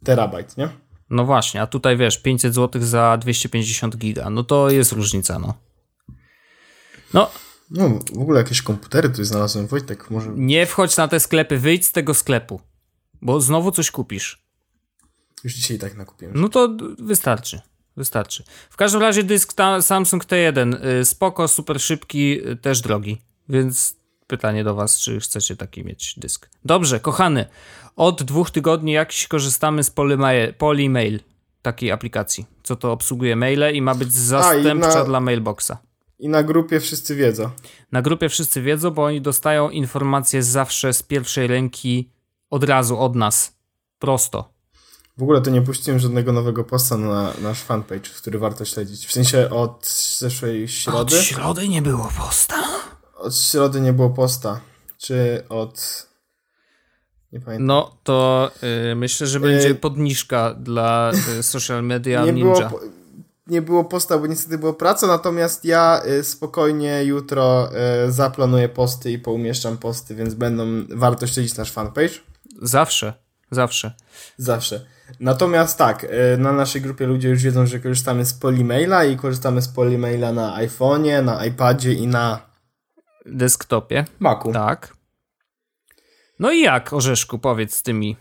Terabajt, nie? No właśnie, a tutaj wiesz, 500 zł za 250 giga. No to jest różnica, no. No, No, w ogóle jakieś komputery tu znalazłem. Wojtek, może... nie wchodź na te sklepy, wyjdź z tego sklepu. Bo znowu coś kupisz. Już dzisiaj tak nakupiłem. No to wystarczy. Wystarczy. W każdym razie dysk ta, Samsung T1 y, spoko, super szybki, y, też drogi. Więc pytanie do was, czy chcecie taki mieć dysk. Dobrze, kochany. Od dwóch tygodni jakiś korzystamy z Polymail, Polymail takiej aplikacji, co to obsługuje maile i ma być zastępcza na- dla mailboxa. I na grupie wszyscy wiedzą. Na grupie wszyscy wiedzą, bo oni dostają informacje zawsze z pierwszej ręki od razu od nas. Prosto. W ogóle to nie puściłem żadnego nowego posta na nasz fanpage, który warto śledzić. W sensie od zeszłej środy. Od środy nie było posta. Od środy nie było posta. Czy od... Nie pamiętam. No to y, myślę, że będzie Y, podniżka dla y, social media nie ninja. było, po- nie było posta, bo niestety była praca, natomiast ja y, spokojnie jutro y, zaplanuję posty i poumieszczam posty, więc będą warto śledzić nasz fanpage. Zawsze, zawsze. Zawsze. Natomiast tak, y, na naszej grupie ludzie już wiedzą, że korzystamy z Polymaila i korzystamy z Polymaila na iPhone'ie, na iPadzie i na Desktopie, Macu. tak. No i jak, Orzeszku, powiedz z tymi.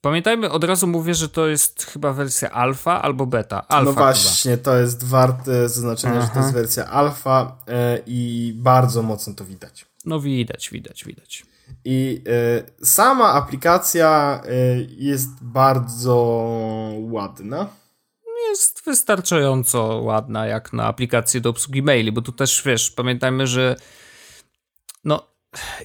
Pamiętajmy, od razu mówię, że to jest chyba wersja alfa albo beta. Alfa no chyba. właśnie, to jest warte zaznaczenia, że to Aha. jest wersja alfa y, i bardzo mocno to widać. No widać, widać, widać. I y, sama aplikacja y, jest bardzo ładna. Jest wystarczająco ładna jak na aplikację do obsługi maili, bo tu też, wiesz, pamiętajmy, że no,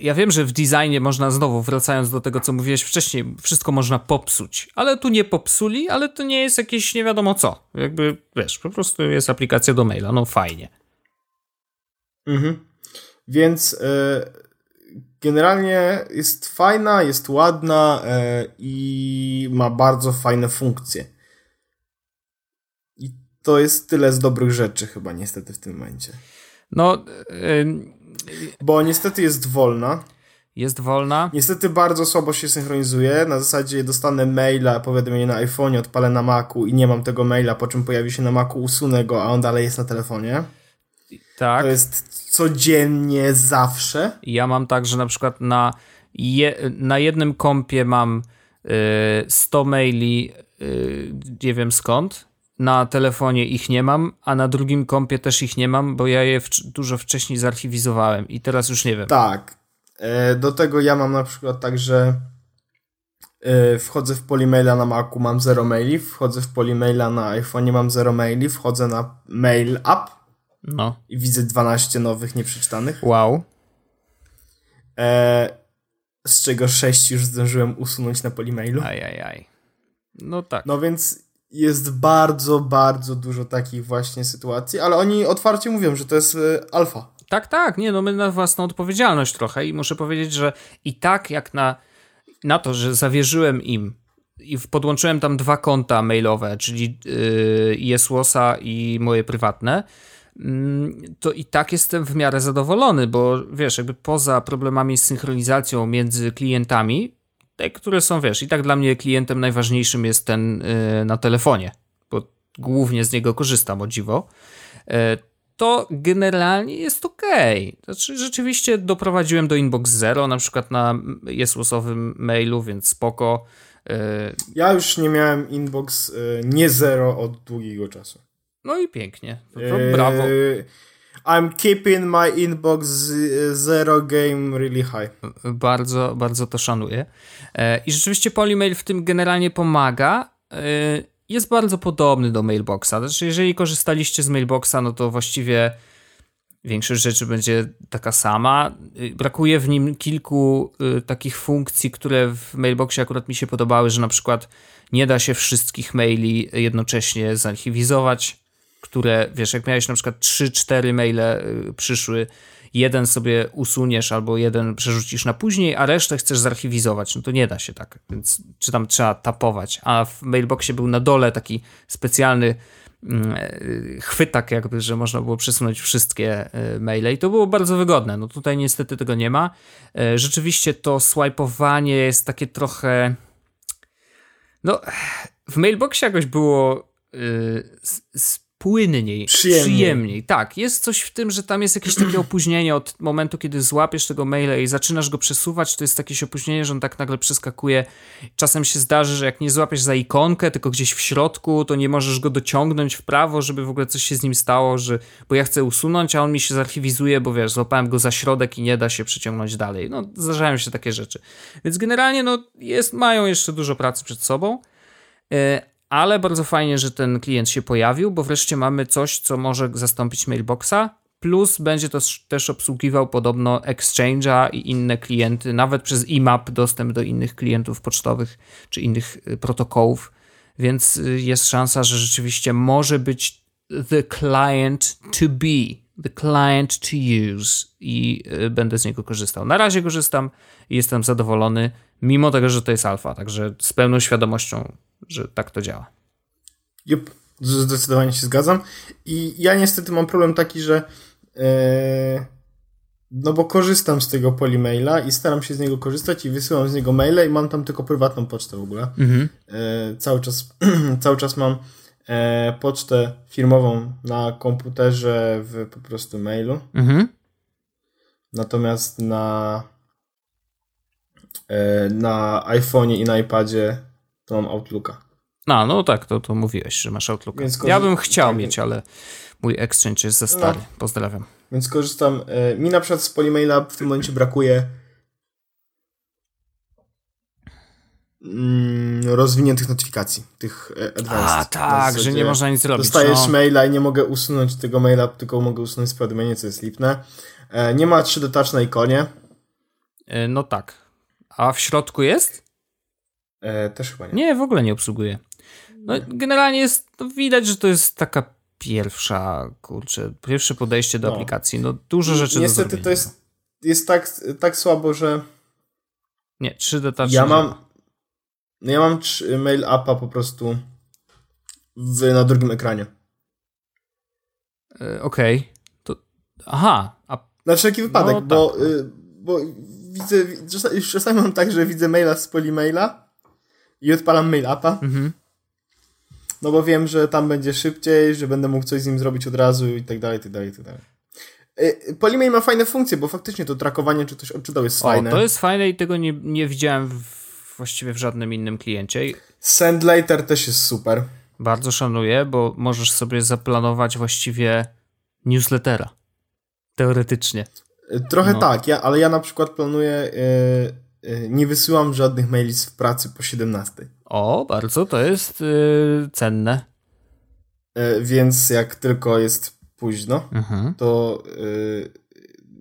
ja wiem, że w designie można znowu, wracając do tego, co mówiłeś wcześniej, wszystko można popsuć, ale tu nie popsuli, ale to nie jest jakieś nie wiadomo co. Jakby, wiesz, po prostu jest aplikacja do maila, no fajnie. Mhm. Więc y, generalnie jest fajna, jest ładna y, i ma bardzo fajne funkcje. I to jest tyle z dobrych rzeczy chyba niestety w tym momencie. No, ym, Bo niestety jest wolna. jest wolna. Niestety bardzo słabo się synchronizuje. Na zasadzie dostanę maila, powiadomienie na iPhone, odpalę na Macu i nie mam tego maila, po czym pojawi się na Macu, usunę go, a on dalej jest na telefonie. Tak. To jest codziennie, zawsze. Ja mam tak, że na przykład na, je, na jednym kompie mam y, 100 maili, y, nie wiem skąd. Na telefonie ich nie mam, a na drugim kompie też ich nie mam, bo ja je w, dużo wcześniej zarchiwizowałem i teraz już nie wiem. Tak. E, do tego ja mam na przykład tak, że e, wchodzę w Polymaila na Macu, mam 0 maili, wchodzę w Polymaila na iPhone, mam 0 maili, wchodzę na Mail App no. i widzę 12 nowych nieprzeczytanych. Wow. E, z czego 6 już zdążyłem usunąć na Polymailu. Ajajaj. No tak. No więc jest bardzo, bardzo dużo takich właśnie sytuacji, ale oni otwarcie mówią, że to jest alfa. Tak, tak, nie, no my na własną odpowiedzialność trochę i muszę powiedzieć, że i tak jak na, na to, że zawierzyłem im i podłączyłem tam dwa konta mailowe, czyli yy, Jesłosa i moje prywatne, to i tak jestem w miarę zadowolony, bo wiesz, jakby poza problemami z synchronizacją między klientami, te, które są, wiesz, i tak dla mnie klientem najważniejszym jest ten yy, na telefonie, bo głównie z niego korzystam, o dziwo, yy, to generalnie jest ok. Znaczy, rzeczywiście doprowadziłem do inbox zero, na przykład na jesłosowym mailu, więc spoko. E, ja już nie miałem inbox e, nie zero od długiego czasu. No i pięknie. To brawo. I'm keeping my inbox zero game really high. Bardzo, bardzo to szanuję. E, I rzeczywiście Polymail w tym generalnie pomaga jest bardzo podobny do Mailboxa. Znaczy, jeżeli korzystaliście z Mailboxa, no to właściwie większość rzeczy będzie taka sama. Brakuje w nim kilku takich funkcji, które w Mailboxie akurat mi się podobały, że na przykład nie da się wszystkich maili jednocześnie zarchiwizować, które, wiesz, jak miałeś na przykład 3-4 maile y, przyszły jeden sobie usuniesz albo jeden przerzucisz na później, a resztę chcesz zarchiwizować, no to nie da się tak, więc czy tam trzeba tapować, a w mailboxie był na dole taki specjalny mm, e, chwytak jakby, że można było przesunąć wszystkie e, maile i to było bardzo wygodne. No tutaj niestety tego nie ma. E, rzeczywiście to swipeowanie jest takie trochę no w mailboxie jakoś było yy, płynniej, przyjemniej. przyjemniej. Tak, jest coś w tym, że tam jest jakieś takie *clears throat* opóźnienie od momentu, kiedy złapiesz tego maila i zaczynasz go przesuwać, to jest jakieś opóźnienie, że on tak nagle przeskakuje. Czasem się zdarzy, że jak nie złapiesz za ikonkę, tylko gdzieś w środku, to nie możesz go dociągnąć w prawo, żeby w ogóle coś się z nim stało, że bo ja chcę usunąć, a on mi się zarchiwizuje, bo wiesz, złapałem go za środek i nie da się przeciągnąć dalej. No, zdarzają się takie rzeczy. Więc generalnie, no, jest, mają jeszcze dużo pracy przed sobą. Ale bardzo fajnie, że ten klient się pojawił, bo wreszcie mamy coś, co może zastąpić mailboxa. Plus będzie to też obsługiwał podobno Exchange'a i inne klienty, nawet przez IMAP dostęp do innych klientów pocztowych czy innych y, protokołów, więc y, jest szansa, że rzeczywiście może być the client to be, the client to use i y, będę z niego korzystał. Na razie korzystam i jestem zadowolony, mimo tego, że to jest alfa, także z pełną świadomością że tak to działa. Jup, zdecydowanie się zgadzam. I ja niestety mam problem taki, że e, no bo korzystam z tego Polymaila i staram się z niego korzystać i wysyłam z niego maile i mam tam tylko prywatną pocztę w ogóle. Mhm. E, cały, czas, *clears throat* cały czas mam e, pocztę firmową na komputerze w po prostu mailu. Mhm. Natomiast na na iPhone'ie i na iPadzie to mam Outlooka. No, no tak, to, to mówiłeś, że masz Outlooka. Więc ja bym chciał tak. mieć, ale mój Exchange jest za stary. No. Pozdrawiam. Więc korzystam. E, mi na przykład z Polymaila w tym momencie brakuje mm, rozwiniętych notyfikacji, tych e, advanced. A, tak, że nie można nic robić. Dostajesz no. maila i nie mogę usunąć tego maila, tylko mogę usunąć powiadomienie, co jest lipne. E, nie ma 3D Touch na ikonie. No tak. A w środku jest? E, też chyba nie. Nie, w ogóle nie obsługuje. No, generalnie jest, no, widać, że to jest taka pierwsza, kurczę, pierwsze podejście do no. aplikacji. No dużo rzeczy Niestety do to jest, jest tak, tak słabo, że nie, 3D Touch ja mam no ja mam mail appa po prostu w, na drugim ekranie. E, Okej. Okay. To aha. A... Na wszelki wypadek, no, bo tak. y, bo widzę, czasami mam tak, że widzę maila z Polymaila i odpalam mail appa. Mhm. No bo wiem, że tam będzie szybciej, że będę mógł coś z nim zrobić od razu i tak dalej, i tak dalej, i tak dalej. Y, Polymail ma fajne funkcje, bo faktycznie to trakowanie, czy ktoś odczytał jest o, fajne. to jest fajne i tego nie, nie widziałem w, właściwie w żadnym innym kliencie. Send later też jest super. Bardzo szanuję, bo możesz sobie zaplanować właściwie newslettera. Teoretycznie. Y, trochę no. tak, ja, ale ja na przykład planuję, yy, nie wysyłam żadnych maili w pracy po 17. O, bardzo to jest yy, cenne. więc jak tylko jest późno, mhm. to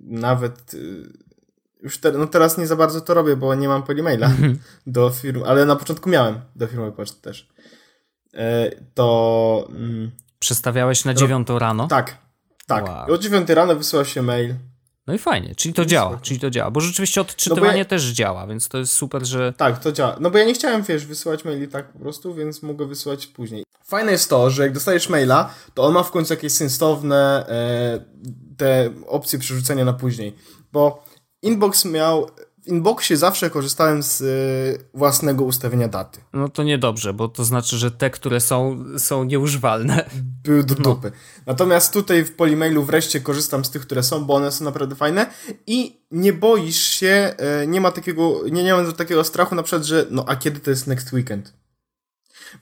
nawet już te, no teraz nie za bardzo to robię, bo nie mam polimaila mhm. do firmy, ale na początku miałem do firmy poczty też. to... Mm, Przestawiałeś na dziewiątą rano? Tak, tak. Wow. O 9 rano wysyła się mail. No i fajnie, czyli to działa, czyli to działa, bo rzeczywiście odczytywanie no ja... też działa, więc to jest super, że... Tak, to działa, no bo ja nie chciałem, wiesz, wysyłać maili tak po prostu, więc mogę wysyłać później. Fajne jest to, że jak dostajesz maila, to on ma w końcu jakieś sensowne e, te opcje przerzucenia na później, bo Inbox miał w Inboxie zawsze korzystałem z y, własnego ustawienia daty. No to niedobrze, bo to znaczy, że te, które są, są nieużywalne. Były do no. dupy. No. Natomiast tutaj w Polymailu wreszcie korzystam z tych, które są, bo one są naprawdę fajne i nie boisz się, y, nie ma takiego, nie, nie mam takiego strachu na przykład, że no a kiedy to jest next weekend?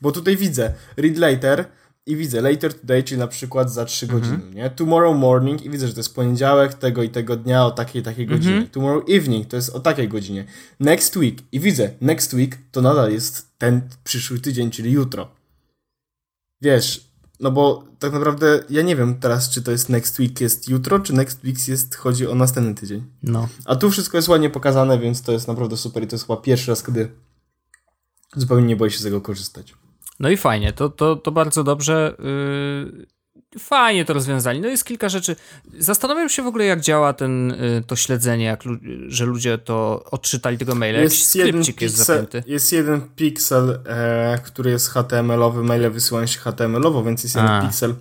Bo tutaj widzę, read later, i widzę later today, czyli na przykład za 3 mhm. godziny, nie? Tomorrow morning i widzę, że to jest poniedziałek tego i tego dnia o takiej takiej mhm. godzinie. Tomorrow evening to jest o takiej godzinie. Next week i widzę, next week to nadal jest ten przyszły tydzień, czyli jutro. Wiesz, no bo tak naprawdę ja nie wiem teraz, czy to jest next week jest jutro, czy next week jest, chodzi o następny tydzień. No. A tu wszystko jest ładnie pokazane, więc to jest naprawdę super i to jest chyba pierwszy raz, kiedy zupełnie nie boję się z tego korzystać. No i fajnie, to, to, to bardzo dobrze. Yy, fajnie to rozwiązali. No jest kilka rzeczy. Zastanawiam się w ogóle, jak działa ten, yy, to śledzenie, jak, że ludzie to odczytali tego maila. Jest Jakiś jeden jest zapięty. Jest jeden piksel, e, który jest HTML-owy. Maile wysyłają się HTML-owo, więc jest jeden A. piksel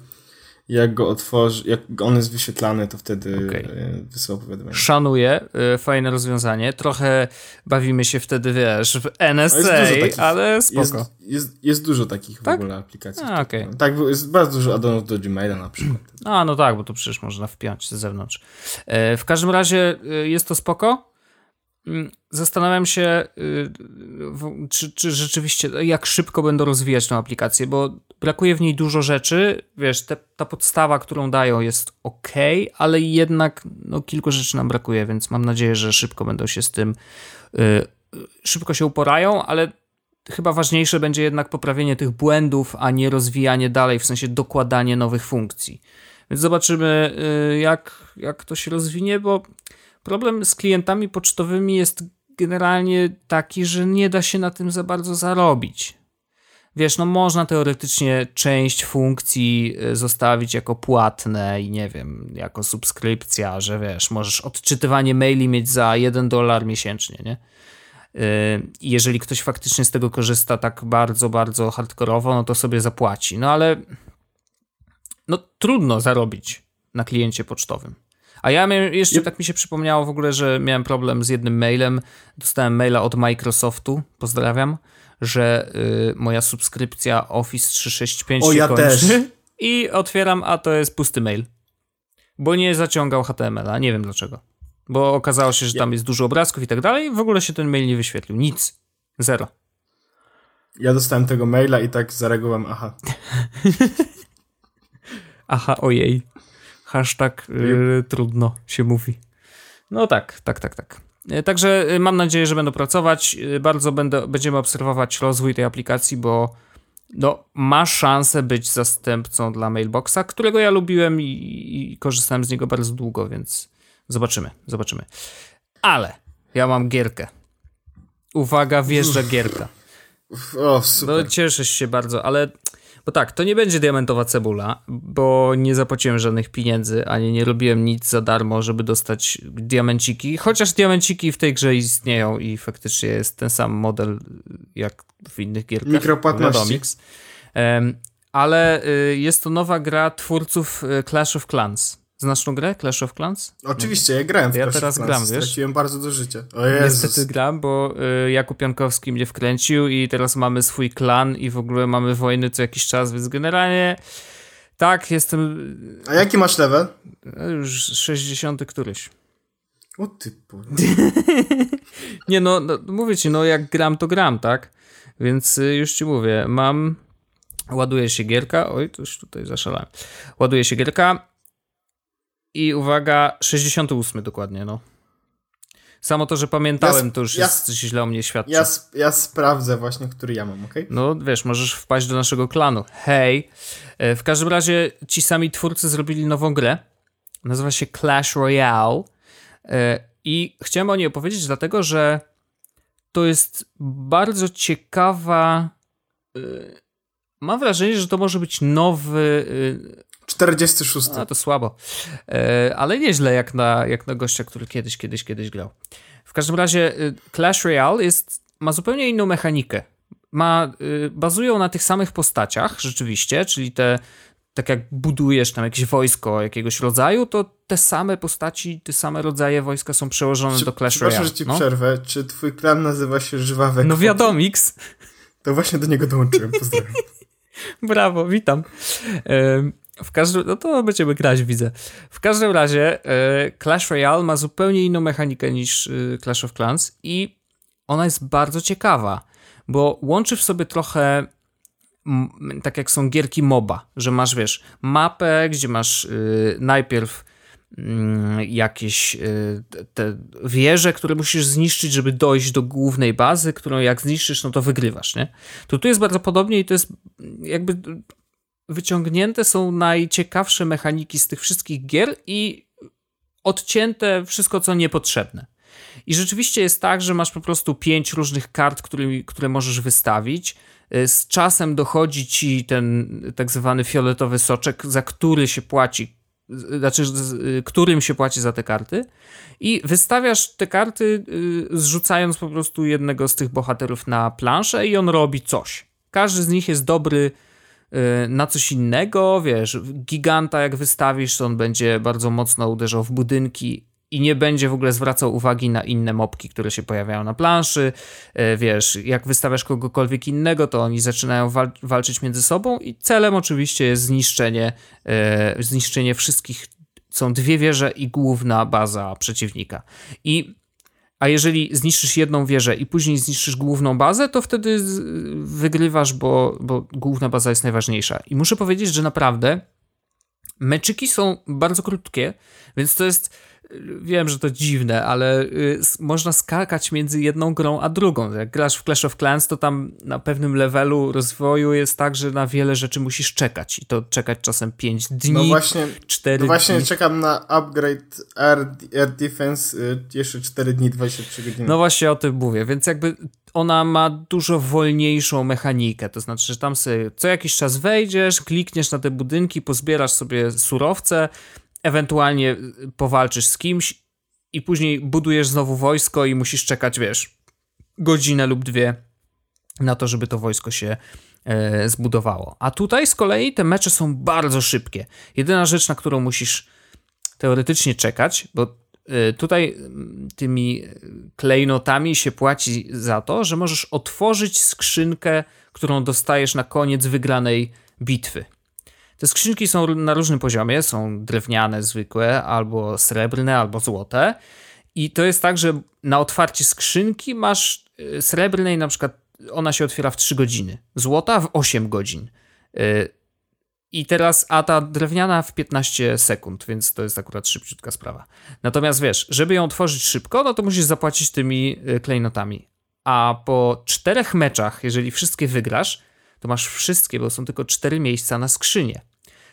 jak go otworzy, jak on jest wyświetlany, to wtedy okay. E, wysyła powiadomienie. Szanuję, e, fajne rozwiązanie. Trochę bawimy się wtedy, wiesz, w NSA, takich, ale spoko. Jest, jest, jest, dużo takich tak? w ogóle aplikacji. A, okay. Tak, jest bardzo dużo addonów do Gmaila na przykład. *clears throat* A, no tak, bo to przecież można wpiąć z zewnątrz. E, w każdym razie jest to spoko. Mm, zastanawiam się, czy, czy, rzeczywiście, jak szybko będą rozwijać tę aplikację, bo brakuje w niej dużo rzeczy. Wiesz, te, ta podstawa, którą dają, jest ok, ale jednak no, kilku rzeczy nam brakuje, więc mam nadzieję, że szybko będą się z tym, y, szybko się uporają, ale chyba ważniejsze będzie jednak poprawienie tych błędów, a nie rozwijanie dalej, w sensie dokładanie nowych funkcji. Więc zobaczymy, y, jak, jak to się rozwinie, bo Problem z klientami pocztowymi jest generalnie taki, że nie da się na tym za bardzo zarobić. Wiesz, no można teoretycznie część funkcji y, zostawić jako płatne i nie wiem, jako subskrypcja, że wiesz, możesz odczytywanie maili mieć za 1 dolar miesięcznie, nie? Y, jeżeli ktoś faktycznie z tego korzysta tak bardzo, bardzo hardkorowo, no to sobie zapłaci. No ale no trudno zarobić na kliencie pocztowym. A ja miałem, jeszcze yep. tak mi się przypomniało w ogóle, że miałem problem z jednym mailem. Dostałem maila od Microsoftu, pozdrawiam, że y, moja subskrypcja Office 365 o, się ja kończy. Też. *laughs* I otwieram, a to jest pusty mail. Bo nie zaciągał HTML-a, nie wiem dlaczego. Bo okazało się, że tam jest dużo obrazków i tak dalej, w ogóle się ten mail nie wyświetlił. Nic. Zero. Ja dostałem tego maila i tak zareagowałem, aha. *laughs* aha, ojej. Hashtag yy, trudno się mówi. No tak, tak, tak, tak. Y, także y, mam nadzieję, że będą pracować. Y, bardzo będę, będziemy obserwować rozwój tej aplikacji, bo no, ma szansę być zastępcą dla Mailboxa, którego ja lubiłem i, i korzystałem z niego bardzo długo, więc zobaczymy, zobaczymy. Ale ja mam gierkę. Uwaga, wjeżdża gierka. O, super. No, cieszysz się bardzo, ale bo tak, to nie będzie diamentowa cebula, bo nie zapłaciłem żadnych pieniędzy, ani nie robiłem nic za darmo, żeby dostać diamenciki. Chociaż diamenciki w tej grze istnieją i faktycznie jest ten sam model jak w innych gierkach. Mikropłatności. Um, ale y, jest to nowa gra twórców y, Clash of Clans. Znasz tą grę Clash of Clans? Oczywiście, ja grałem w Ja Clash teraz of Clans. gram, wiesz? Straciłem bardzo do życia. O Jezus. Niestety gram, bo y, Jakub Jankowski mnie wkręcił i teraz mamy swój klan i w ogóle mamy wojny co jakiś czas, więc generalnie tak, jestem A jaki masz level? y, już 60 któryś. O ty. *laughs* Nie no, no, mówię ci, no jak gram, to gram, tak? Więc y, już ci mówię, mam... Ładuje się gierka, oj, coś tutaj zaszalałem. Ładuje się gierka i uwaga, 68 dokładnie, no. Samo to, że pamiętałem, Ja- to już ja- jest źle o mnie świadczy. Ja, ja sprawdzę właśnie, który ja mam, okej? No wiesz, możesz wpaść do naszego klanu. Hej. E, W każdym razie ci sami twórcy zrobili nową grę. Nazywa się Clash Royale. E, I chciałem o niej opowiedzieć, dlatego że to jest bardzo ciekawa. e, Mam wrażenie, że to może być nowy. E, 46. a to słabo. E, ale nieźle jak na, jak na gościa, który kiedyś, kiedyś, kiedyś grał. W każdym razie y, Clash Royale jest, ma zupełnie inną mechanikę. Ma, y, bazują na tych samych postaciach, rzeczywiście, czyli te, tak jak budujesz tam jakieś wojsko jakiegoś rodzaju, to te same postaci, te same rodzaje wojska są przełożone Czy- do Clash Royale. że ci No, przerwę. Czy twój klan nazywa się Żwawe no Kwoty? wiadomix. To właśnie do niego dołączyłem, pozdrawiam. *laughs* Brawo, witam. W każdym, no to będziemy grać, widzę. W każdym razie e, Clash Royale ma zupełnie inną mechanikę niż e, Clash of Clans i ona jest bardzo ciekawa, bo łączy w sobie trochę tak jak są gierki MOBA, że masz, wiesz, mapę, gdzie masz y, najpierw mm, jakieś te wieże, które musisz zniszczyć, żeby dojść do głównej bazy, którą jak zniszczysz, no to wygrywasz, nie? To tu jest bardzo podobnie i to jest jakby wyciągnięte są najciekawsze mechaniki z tych wszystkich gier i odcięte wszystko, co niepotrzebne. I rzeczywiście jest tak, że masz po prostu pięć różnych kart, którymi, które możesz wystawić. Y, Z czasem dochodzi ci ten tak zwany fioletowy soczek, za który się płaci, z- znaczy y, którym się płaci za te karty. I wystawiasz te karty, y, zrzucając po prostu jednego z tych bohaterów na planszę, i on robi coś. Każdy z nich jest dobry y, na coś innego, wiesz, giganta jak wystawisz, to on będzie bardzo mocno uderzał w budynki i nie będzie w ogóle zwracał uwagi na inne mopki, które się pojawiają na planszy, Y, wiesz, jak wystawiasz kogokolwiek innego, to oni zaczynają wal walczyć między sobą i celem oczywiście jest zniszczenie, y, zniszczenie wszystkich, są dwie wieże i główna baza przeciwnika. I a jeżeli zniszczysz jedną wieżę i później zniszczysz główną bazę, to wtedy wygrywasz, bo, bo główna baza jest najważniejsza. I muszę powiedzieć, że naprawdę meczyki są bardzo krótkie, więc to jest. Wiem, że to dziwne, ale y, można skakać między jedną grą a drugą. Jak grasz w Clash of Clans, to tam na pewnym levelu rozwoju jest tak, że na wiele rzeczy musisz czekać. I to czekać czasem 5 dni, No właśnie, 4 no właśnie dni. czekam na upgrade Air, Air Defense y, jeszcze 4 dni, 23 godziny. No właśnie o tym mówię, więc jakby ona ma dużo wolniejszą mechanikę, to znaczy, że tam sobie co jakiś czas wejdziesz, klikniesz na te budynki, pozbierasz sobie surowce, ewentualnie powalczysz z kimś i później budujesz znowu wojsko i musisz czekać, wiesz, godzinę lub dwie na to, żeby to wojsko się e, zbudowało. A tutaj z kolei te mecze są bardzo szybkie. Jedyna rzecz, na którą musisz teoretycznie czekać, bo y, tutaj mm, tymi y, klejnotami się płaci za to, że możesz otworzyć skrzynkę, którą dostajesz na koniec wygranej bitwy. Te skrzynki są na różnym poziomie, są drewniane, zwykłe, albo srebrne, albo złote. I to jest tak, że na otwarcie skrzynki masz y, srebrnej, na przykład ona się otwiera w 3 godziny, złota w 8 godzin. Y, i teraz, a ta drewniana w 15 sekund, więc to jest akurat szybciutka sprawa. Natomiast wiesz, żeby ją otworzyć szybko, no to musisz zapłacić tymi y, klejnotami. A po czterech meczach, jeżeli wszystkie wygrasz, to masz wszystkie, bo są tylko cztery miejsca na skrzynię.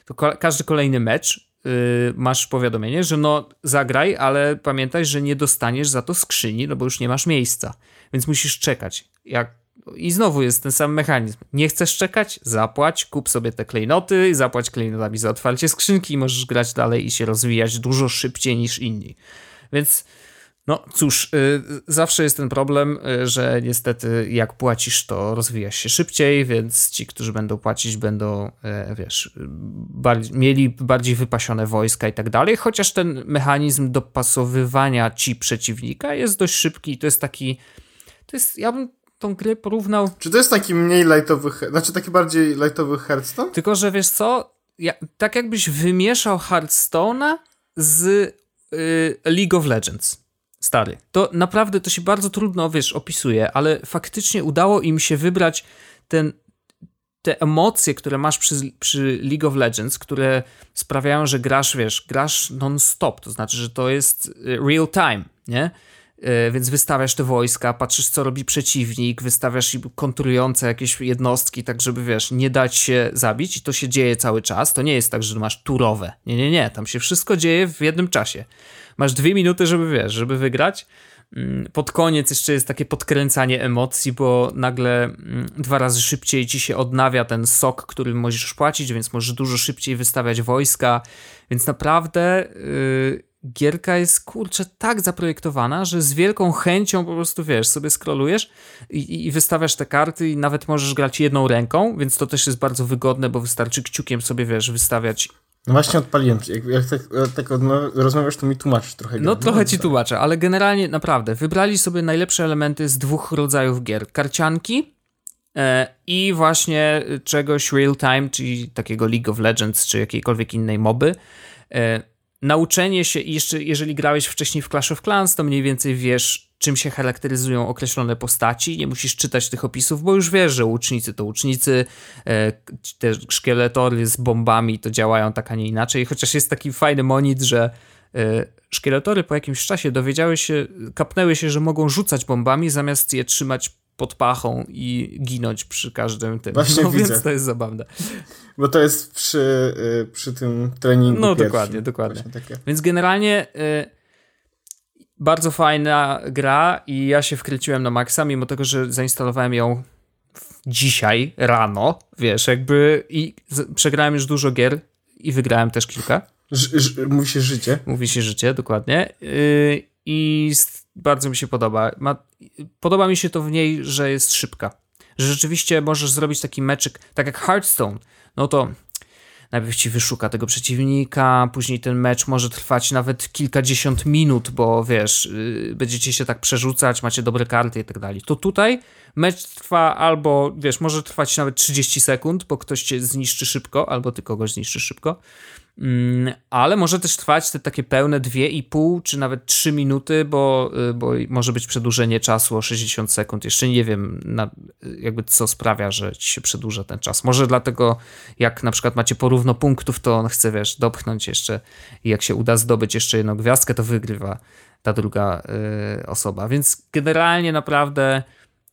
To każdy kolejny mecz yy, masz powiadomienie, że no zagraj, ale pamiętaj, że nie dostaniesz za to skrzyni, no bo już nie masz miejsca. Więc musisz czekać. Jak i znowu jest ten sam mechanizm. Nie chcesz czekać? Zapłać, kup sobie te klejnoty, zapłać klejnotami za otwarcie skrzynki i możesz grać dalej i się rozwijać dużo szybciej niż inni. Więc No cóż, y, zawsze jest ten problem, y, że niestety jak płacisz, to rozwijasz się szybciej, więc ci, którzy będą płacić, będą, y, wiesz, bardziej, mieli bardziej wypasione wojska i tak dalej, chociaż ten mechanizm dopasowywania ci przeciwnika jest dość szybki i to jest taki, to jest, ja bym tą grę porównał... Czy to jest taki mniej lightowy, znaczy taki bardziej lightowy Hearthstone? Tylko, że wiesz co, ja, tak jakbyś wymieszał Hearthstone'a z y, League of Legends. Stary. To naprawdę to się bardzo trudno, wiesz, opisuje, ale faktycznie udało im się wybrać ten, te emocje, które masz przy, przy League of Legends, które sprawiają, że grasz, wiesz, grasz non-stop, to znaczy, że to jest y, real time, nie? E, więc wystawiasz te wojska, patrzysz co robi przeciwnik, wystawiasz kontrujące jakieś jednostki, tak żeby wiesz, nie dać się zabić i to się dzieje cały czas. To nie jest tak, że masz turowe. Nie, nie, nie, tam się wszystko dzieje w jednym czasie. Masz dwie minuty, żeby wiesz, żeby wygrać. Mm, pod koniec jeszcze jest takie podkręcanie emocji, bo nagle mm, dwa razy szybciej ci się odnawia ten sok, który możesz płacić, więc możesz dużo szybciej wystawiać wojska. Więc naprawdę yy, gierka jest kurczę tak zaprojektowana, że z wielką chęcią po prostu wiesz, sobie scrollujesz i, i, wystawiasz te karty i nawet możesz grać jedną ręką, więc to też jest bardzo wygodne, bo wystarczy kciukiem sobie wiesz, wystawiać. No właśnie odpaliłem. Jak, jak tak, tak rozmawiasz, to mi tłumaczysz trochę. No trochę ci tłumaczę, ale generalnie naprawdę wybrali sobie najlepsze elementy z dwóch rodzajów gier. Karcianki e, i właśnie czegoś real time, czyli takiego League of Legends, czy jakiejkolwiek innej moby. E, nauczenie się, jeszcze jeżeli grałeś wcześniej w Clash of Clans, to mniej więcej wiesz, czym się charakteryzują określone postaci. Nie musisz czytać tych opisów, bo już wiesz, że łucznicy to łucznicy, e, te szkieletory z bombami to działają tak, a nie inaczej. Chociaż jest taki fajny monit, że e, szkieletory po jakimś czasie dowiedziały się, kapnęły się, że mogą rzucać bombami zamiast je trzymać pod pachą i ginąć przy każdym tym. Właśnie no, widzę. więc to jest zabawne. Bo to jest przy, y, przy tym treningu No pierwszym. dokładnie, dokładnie. Więc generalnie y, bardzo fajna gra i ja się wkręciłem na maksa, mimo tego, że zainstalowałem ją dzisiaj rano, wiesz, jakby i z, przegrałem już dużo gier i wygrałem też kilka. mówi się życie. Mówi się życie, dokładnie. Y, I bardzo mi się podoba. Ma, podoba mi się to w niej, że jest szybka. Że rzeczywiście możesz zrobić taki meczyk, tak jak Hearthstone. No to najpierw ci wyszuka tego przeciwnika, później ten mecz może trwać nawet kilkadziesiąt minut, bo wiesz, yy, będziecie się tak przerzucać, macie dobre karty i tak dalej. To tutaj mecz trwa albo, wiesz, może trwać nawet 30 sekund, bo ktoś cię zniszczy szybko, albo ty kogoś zniszczysz szybko. Mm, ale może też trwać te takie pełne 2,5 czy nawet 3 minuty, bo, y, bo może być przedłużenie czasu o 60 sekund. Jeszcze nie wiem, na, jakby co sprawia, że ci się przedłuża ten czas. Może dlatego, jak na przykład macie porówno punktów, to on chce, wiesz, dopchnąć jeszcze i jak się uda zdobyć jeszcze jedną gwiazdkę, to wygrywa ta druga y, osoba. Więc generalnie naprawdę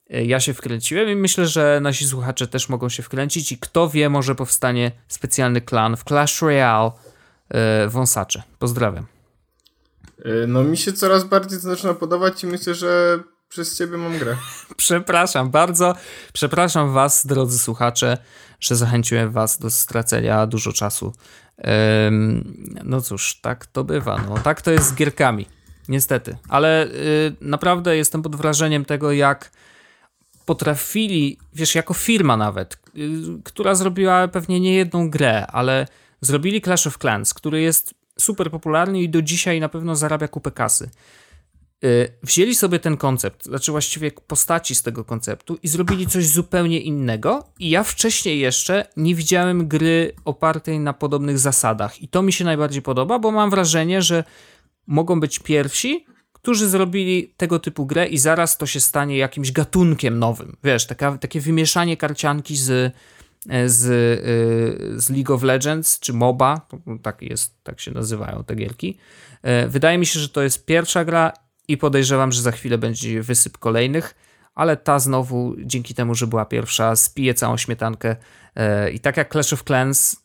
ja się wkręciłem i myślę, że nasi słuchacze też mogą się wkręcić i kto wie, może powstanie specjalny klan w Clash Royale yy, wąsacze. Pozdrawiam. E, no mi się coraz bardziej to zaczyna podobać i myślę, że przez ciebie mam grę. *laughs* przepraszam bardzo. Przepraszam was, drodzy słuchacze, że zachęciłem was do stracenia dużo czasu. no cóż, tak to bywa. No, tak to jest z gierkami. Niestety. Ale yy, naprawdę jestem pod wrażeniem tego, jak potrafili, wiesz, jako firma nawet, y, która zrobiła pewnie nie jedną grę, ale zrobili Clash of Clans, który jest super popularny i do dzisiaj na pewno zarabia kupę kasy. Y, wzięli sobie ten koncept, znaczy właściwie postaci z tego konceptu i zrobili coś zupełnie innego. I ja wcześniej jeszcze nie widziałem gry opartej na podobnych zasadach. I to mi się najbardziej podoba, bo mam wrażenie, że mogą być pierwsi, którzy zrobili tego typu grę i zaraz to się stanie jakimś gatunkiem nowym. Wiesz, taka, takie wymieszanie karcianki z, e, z, e, z League of Legends czy MOBA, tak, jest, tak się nazywają te gierki. E, wydaje mi się, że to jest pierwsza gra i podejrzewam, że za chwilę będzie wysyp kolejnych, ale ta znowu, dzięki temu, że była pierwsza, spije całą śmietankę i tak jak Clash of Clans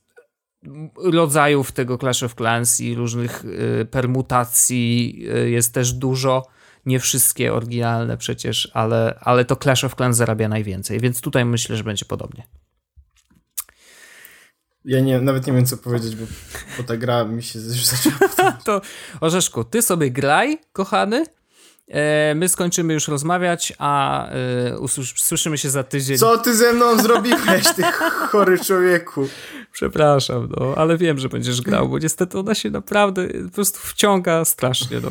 rodzajów tego Clash of Clans i różnych y, permutacji y, jest też dużo. Nie wszystkie oryginalne przecież, ale, ale to Clash of Clans zarabia najwięcej, więc tutaj myślę, że będzie podobnie. Ja nie, nawet nie wiem, co powiedzieć, bo, bo ta gra mi się *laughs* już zaczęła To Orzeszku, ty sobie graj, kochany, my skończymy już rozmawiać, a e, usłyszymy się za tydzień. Co ty ze mną zrobiłeś, ty chory człowieku? Przepraszam, no, ale wiem, że będziesz grał, bo niestety ona się naprawdę po prostu wciąga strasznie, no.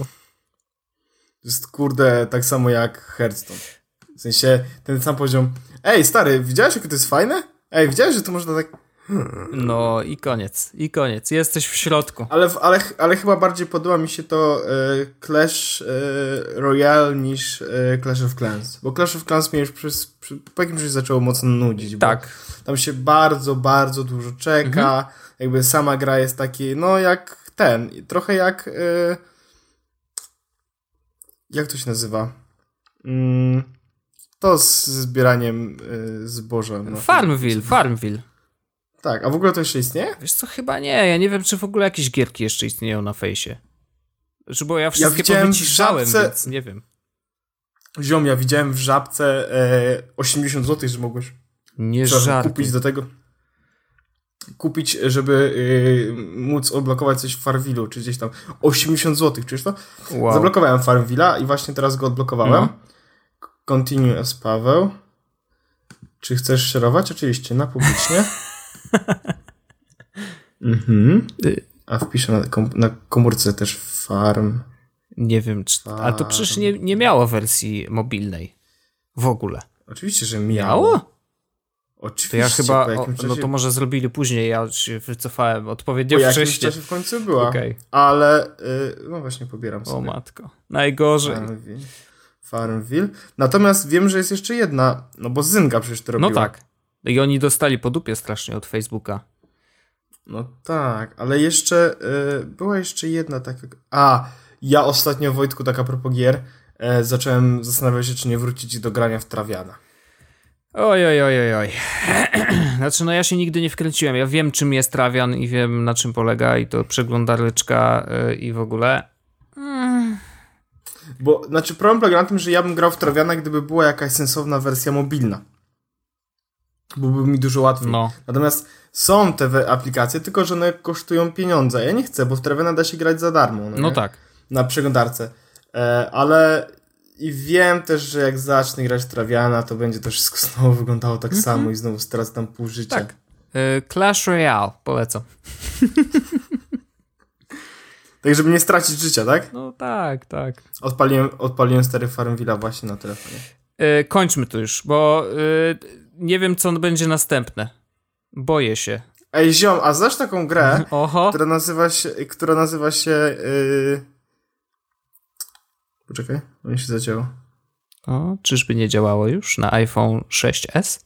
Jest kurde tak samo jak Hearthstone. W sensie ten sam poziom. Ej, stary, widziałeś, jakie to jest fajne? Ej, widziałeś, że to można tak. No i koniec, i koniec. Jesteś w środku. Ale, ale, ale chyba bardziej podoba mi się to e, Clash e, Royale niż e, Clash of Clans. Bo Clash of Clans mnie już przez, przy, po jakimś czasie zaczęło mocno nudzić. Tak. Tam się bardzo, bardzo dużo czeka. Mhm. Jakby sama gra jest taki, no jak ten, trochę jak. Jak to się nazywa? Mm, to z zbieraniem e, zboża. No. Farmville, Farmville. Tak, a w ogóle to jeszcze istnieje? Wiesz co, chyba nie. Ja nie wiem, czy w ogóle jakieś gierki jeszcze istnieją na fejsie. Znaczy, bo ja wszystkie ja powyciszałem, żabce... więc nie wiem. Ziom, ja widziałem w żabce e, 80 zł, że mogłeś nie kupić do tego. Kupić, żeby y, móc odblokować coś w Farmville'u, czy gdzieś tam. 80 zł, czyż to? Wow. Zablokowałem Farmville'a i właśnie teraz go odblokowałem. No. Continue as Paweł. Czy chcesz szerować? Oczywiście, na publicznie. *laughs* mhm. A wpiszę na, kom na komórce też farm. Nie wiem, czy. Farm. A to przecież nie, nie miało wersji mobilnej. W ogóle. Oczywiście, że miało. miało? Oczywiście. To ja chyba. O. No to może zrobili później. Ja się wycofałem odpowiednio po wcześnie. Po czasie w końcu była. Okay. Ale. Yy, no właśnie, pobieram sobie. O matko. Najgorzej. Farmville. Farmville. Natomiast wiem, że jest jeszcze jedna. No bo Zynga przecież to robiła. No tak. I oni dostali po dupie strasznie od Facebooka. No tak, ale jeszcze y, była jeszcze jedna taka. A, ja ostatnio Wojtku, taka propos gier, y, zacząłem zastanawiać się, czy nie wrócić do grania w Trawiana. Oj, oj, oj, oj, oj. *clears throat* Znaczy, no ja się nigdy nie wkręciłem. Ja wiem, czym jest Trawian i wiem, na czym polega i to przeglądareczka y, i w ogóle. Mm. Bo, znaczy, problem polega na tym, że ja bym grał w Trawiana, gdyby była jakaś sensowna wersja mobilna byłoby mi dużo łatwiej. No. Natomiast są te aplikacje, tylko że one kosztują pieniądze. Ja nie chcę, bo w Trevena da się grać za darmo. No, no tak. Na przeglądarce. E, ale i wiem też, że jak zacznę grać w Traviana, to będzie też *laughs* znowu wyglądało tak mm -hmm. samo i znowu stracę tam pół życia. Tak. E, Clash Royale, polecam. *laughs* tak, żeby nie stracić życia, tak? No tak, tak. Odpaliłem, odpaliłem stary Farmvilla właśnie na telefonie. E, kończmy to już, bo e, nie wiem, co będzie następne. Boję się. Ej, ziom, a znasz taką grę, *laughs* Oho. która nazywa się, która nazywa się yy... Poczekaj, bo mi się zadziało. O, czyżby nie działało już na iPhone 6s?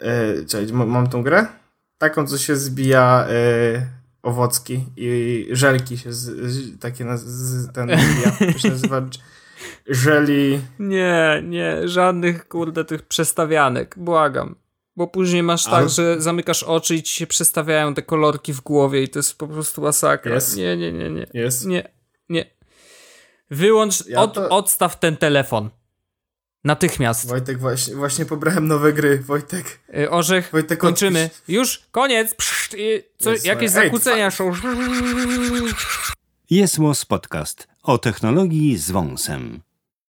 Yy, czekaj, mam tą grę? Taką, co się zbija yy, owocki i żelki się z, z, takie na, z, ten zbija. To się nazywa jeżeli... Nie, nie, żadnych kurde tych przestawianek, błagam. Bo później masz tak, Ale... że zamykasz oczy i ci się przestawiają te kolorki w głowie i to jest po prostu masakra. Jest? Nie, nie, nie, nie. Jest? Nie, nie. Wyłącz, ja od, to... odstaw ten telefon. Natychmiast. Wojtek, właśnie, właśnie pobrałem nowe gry, Wojtek. Yy, orzech, Wojtek, kończymy. Odpisz. Już, koniec. Psz, co, jakieś zakłócenia są. Jest Podcast o technologii z wąsem.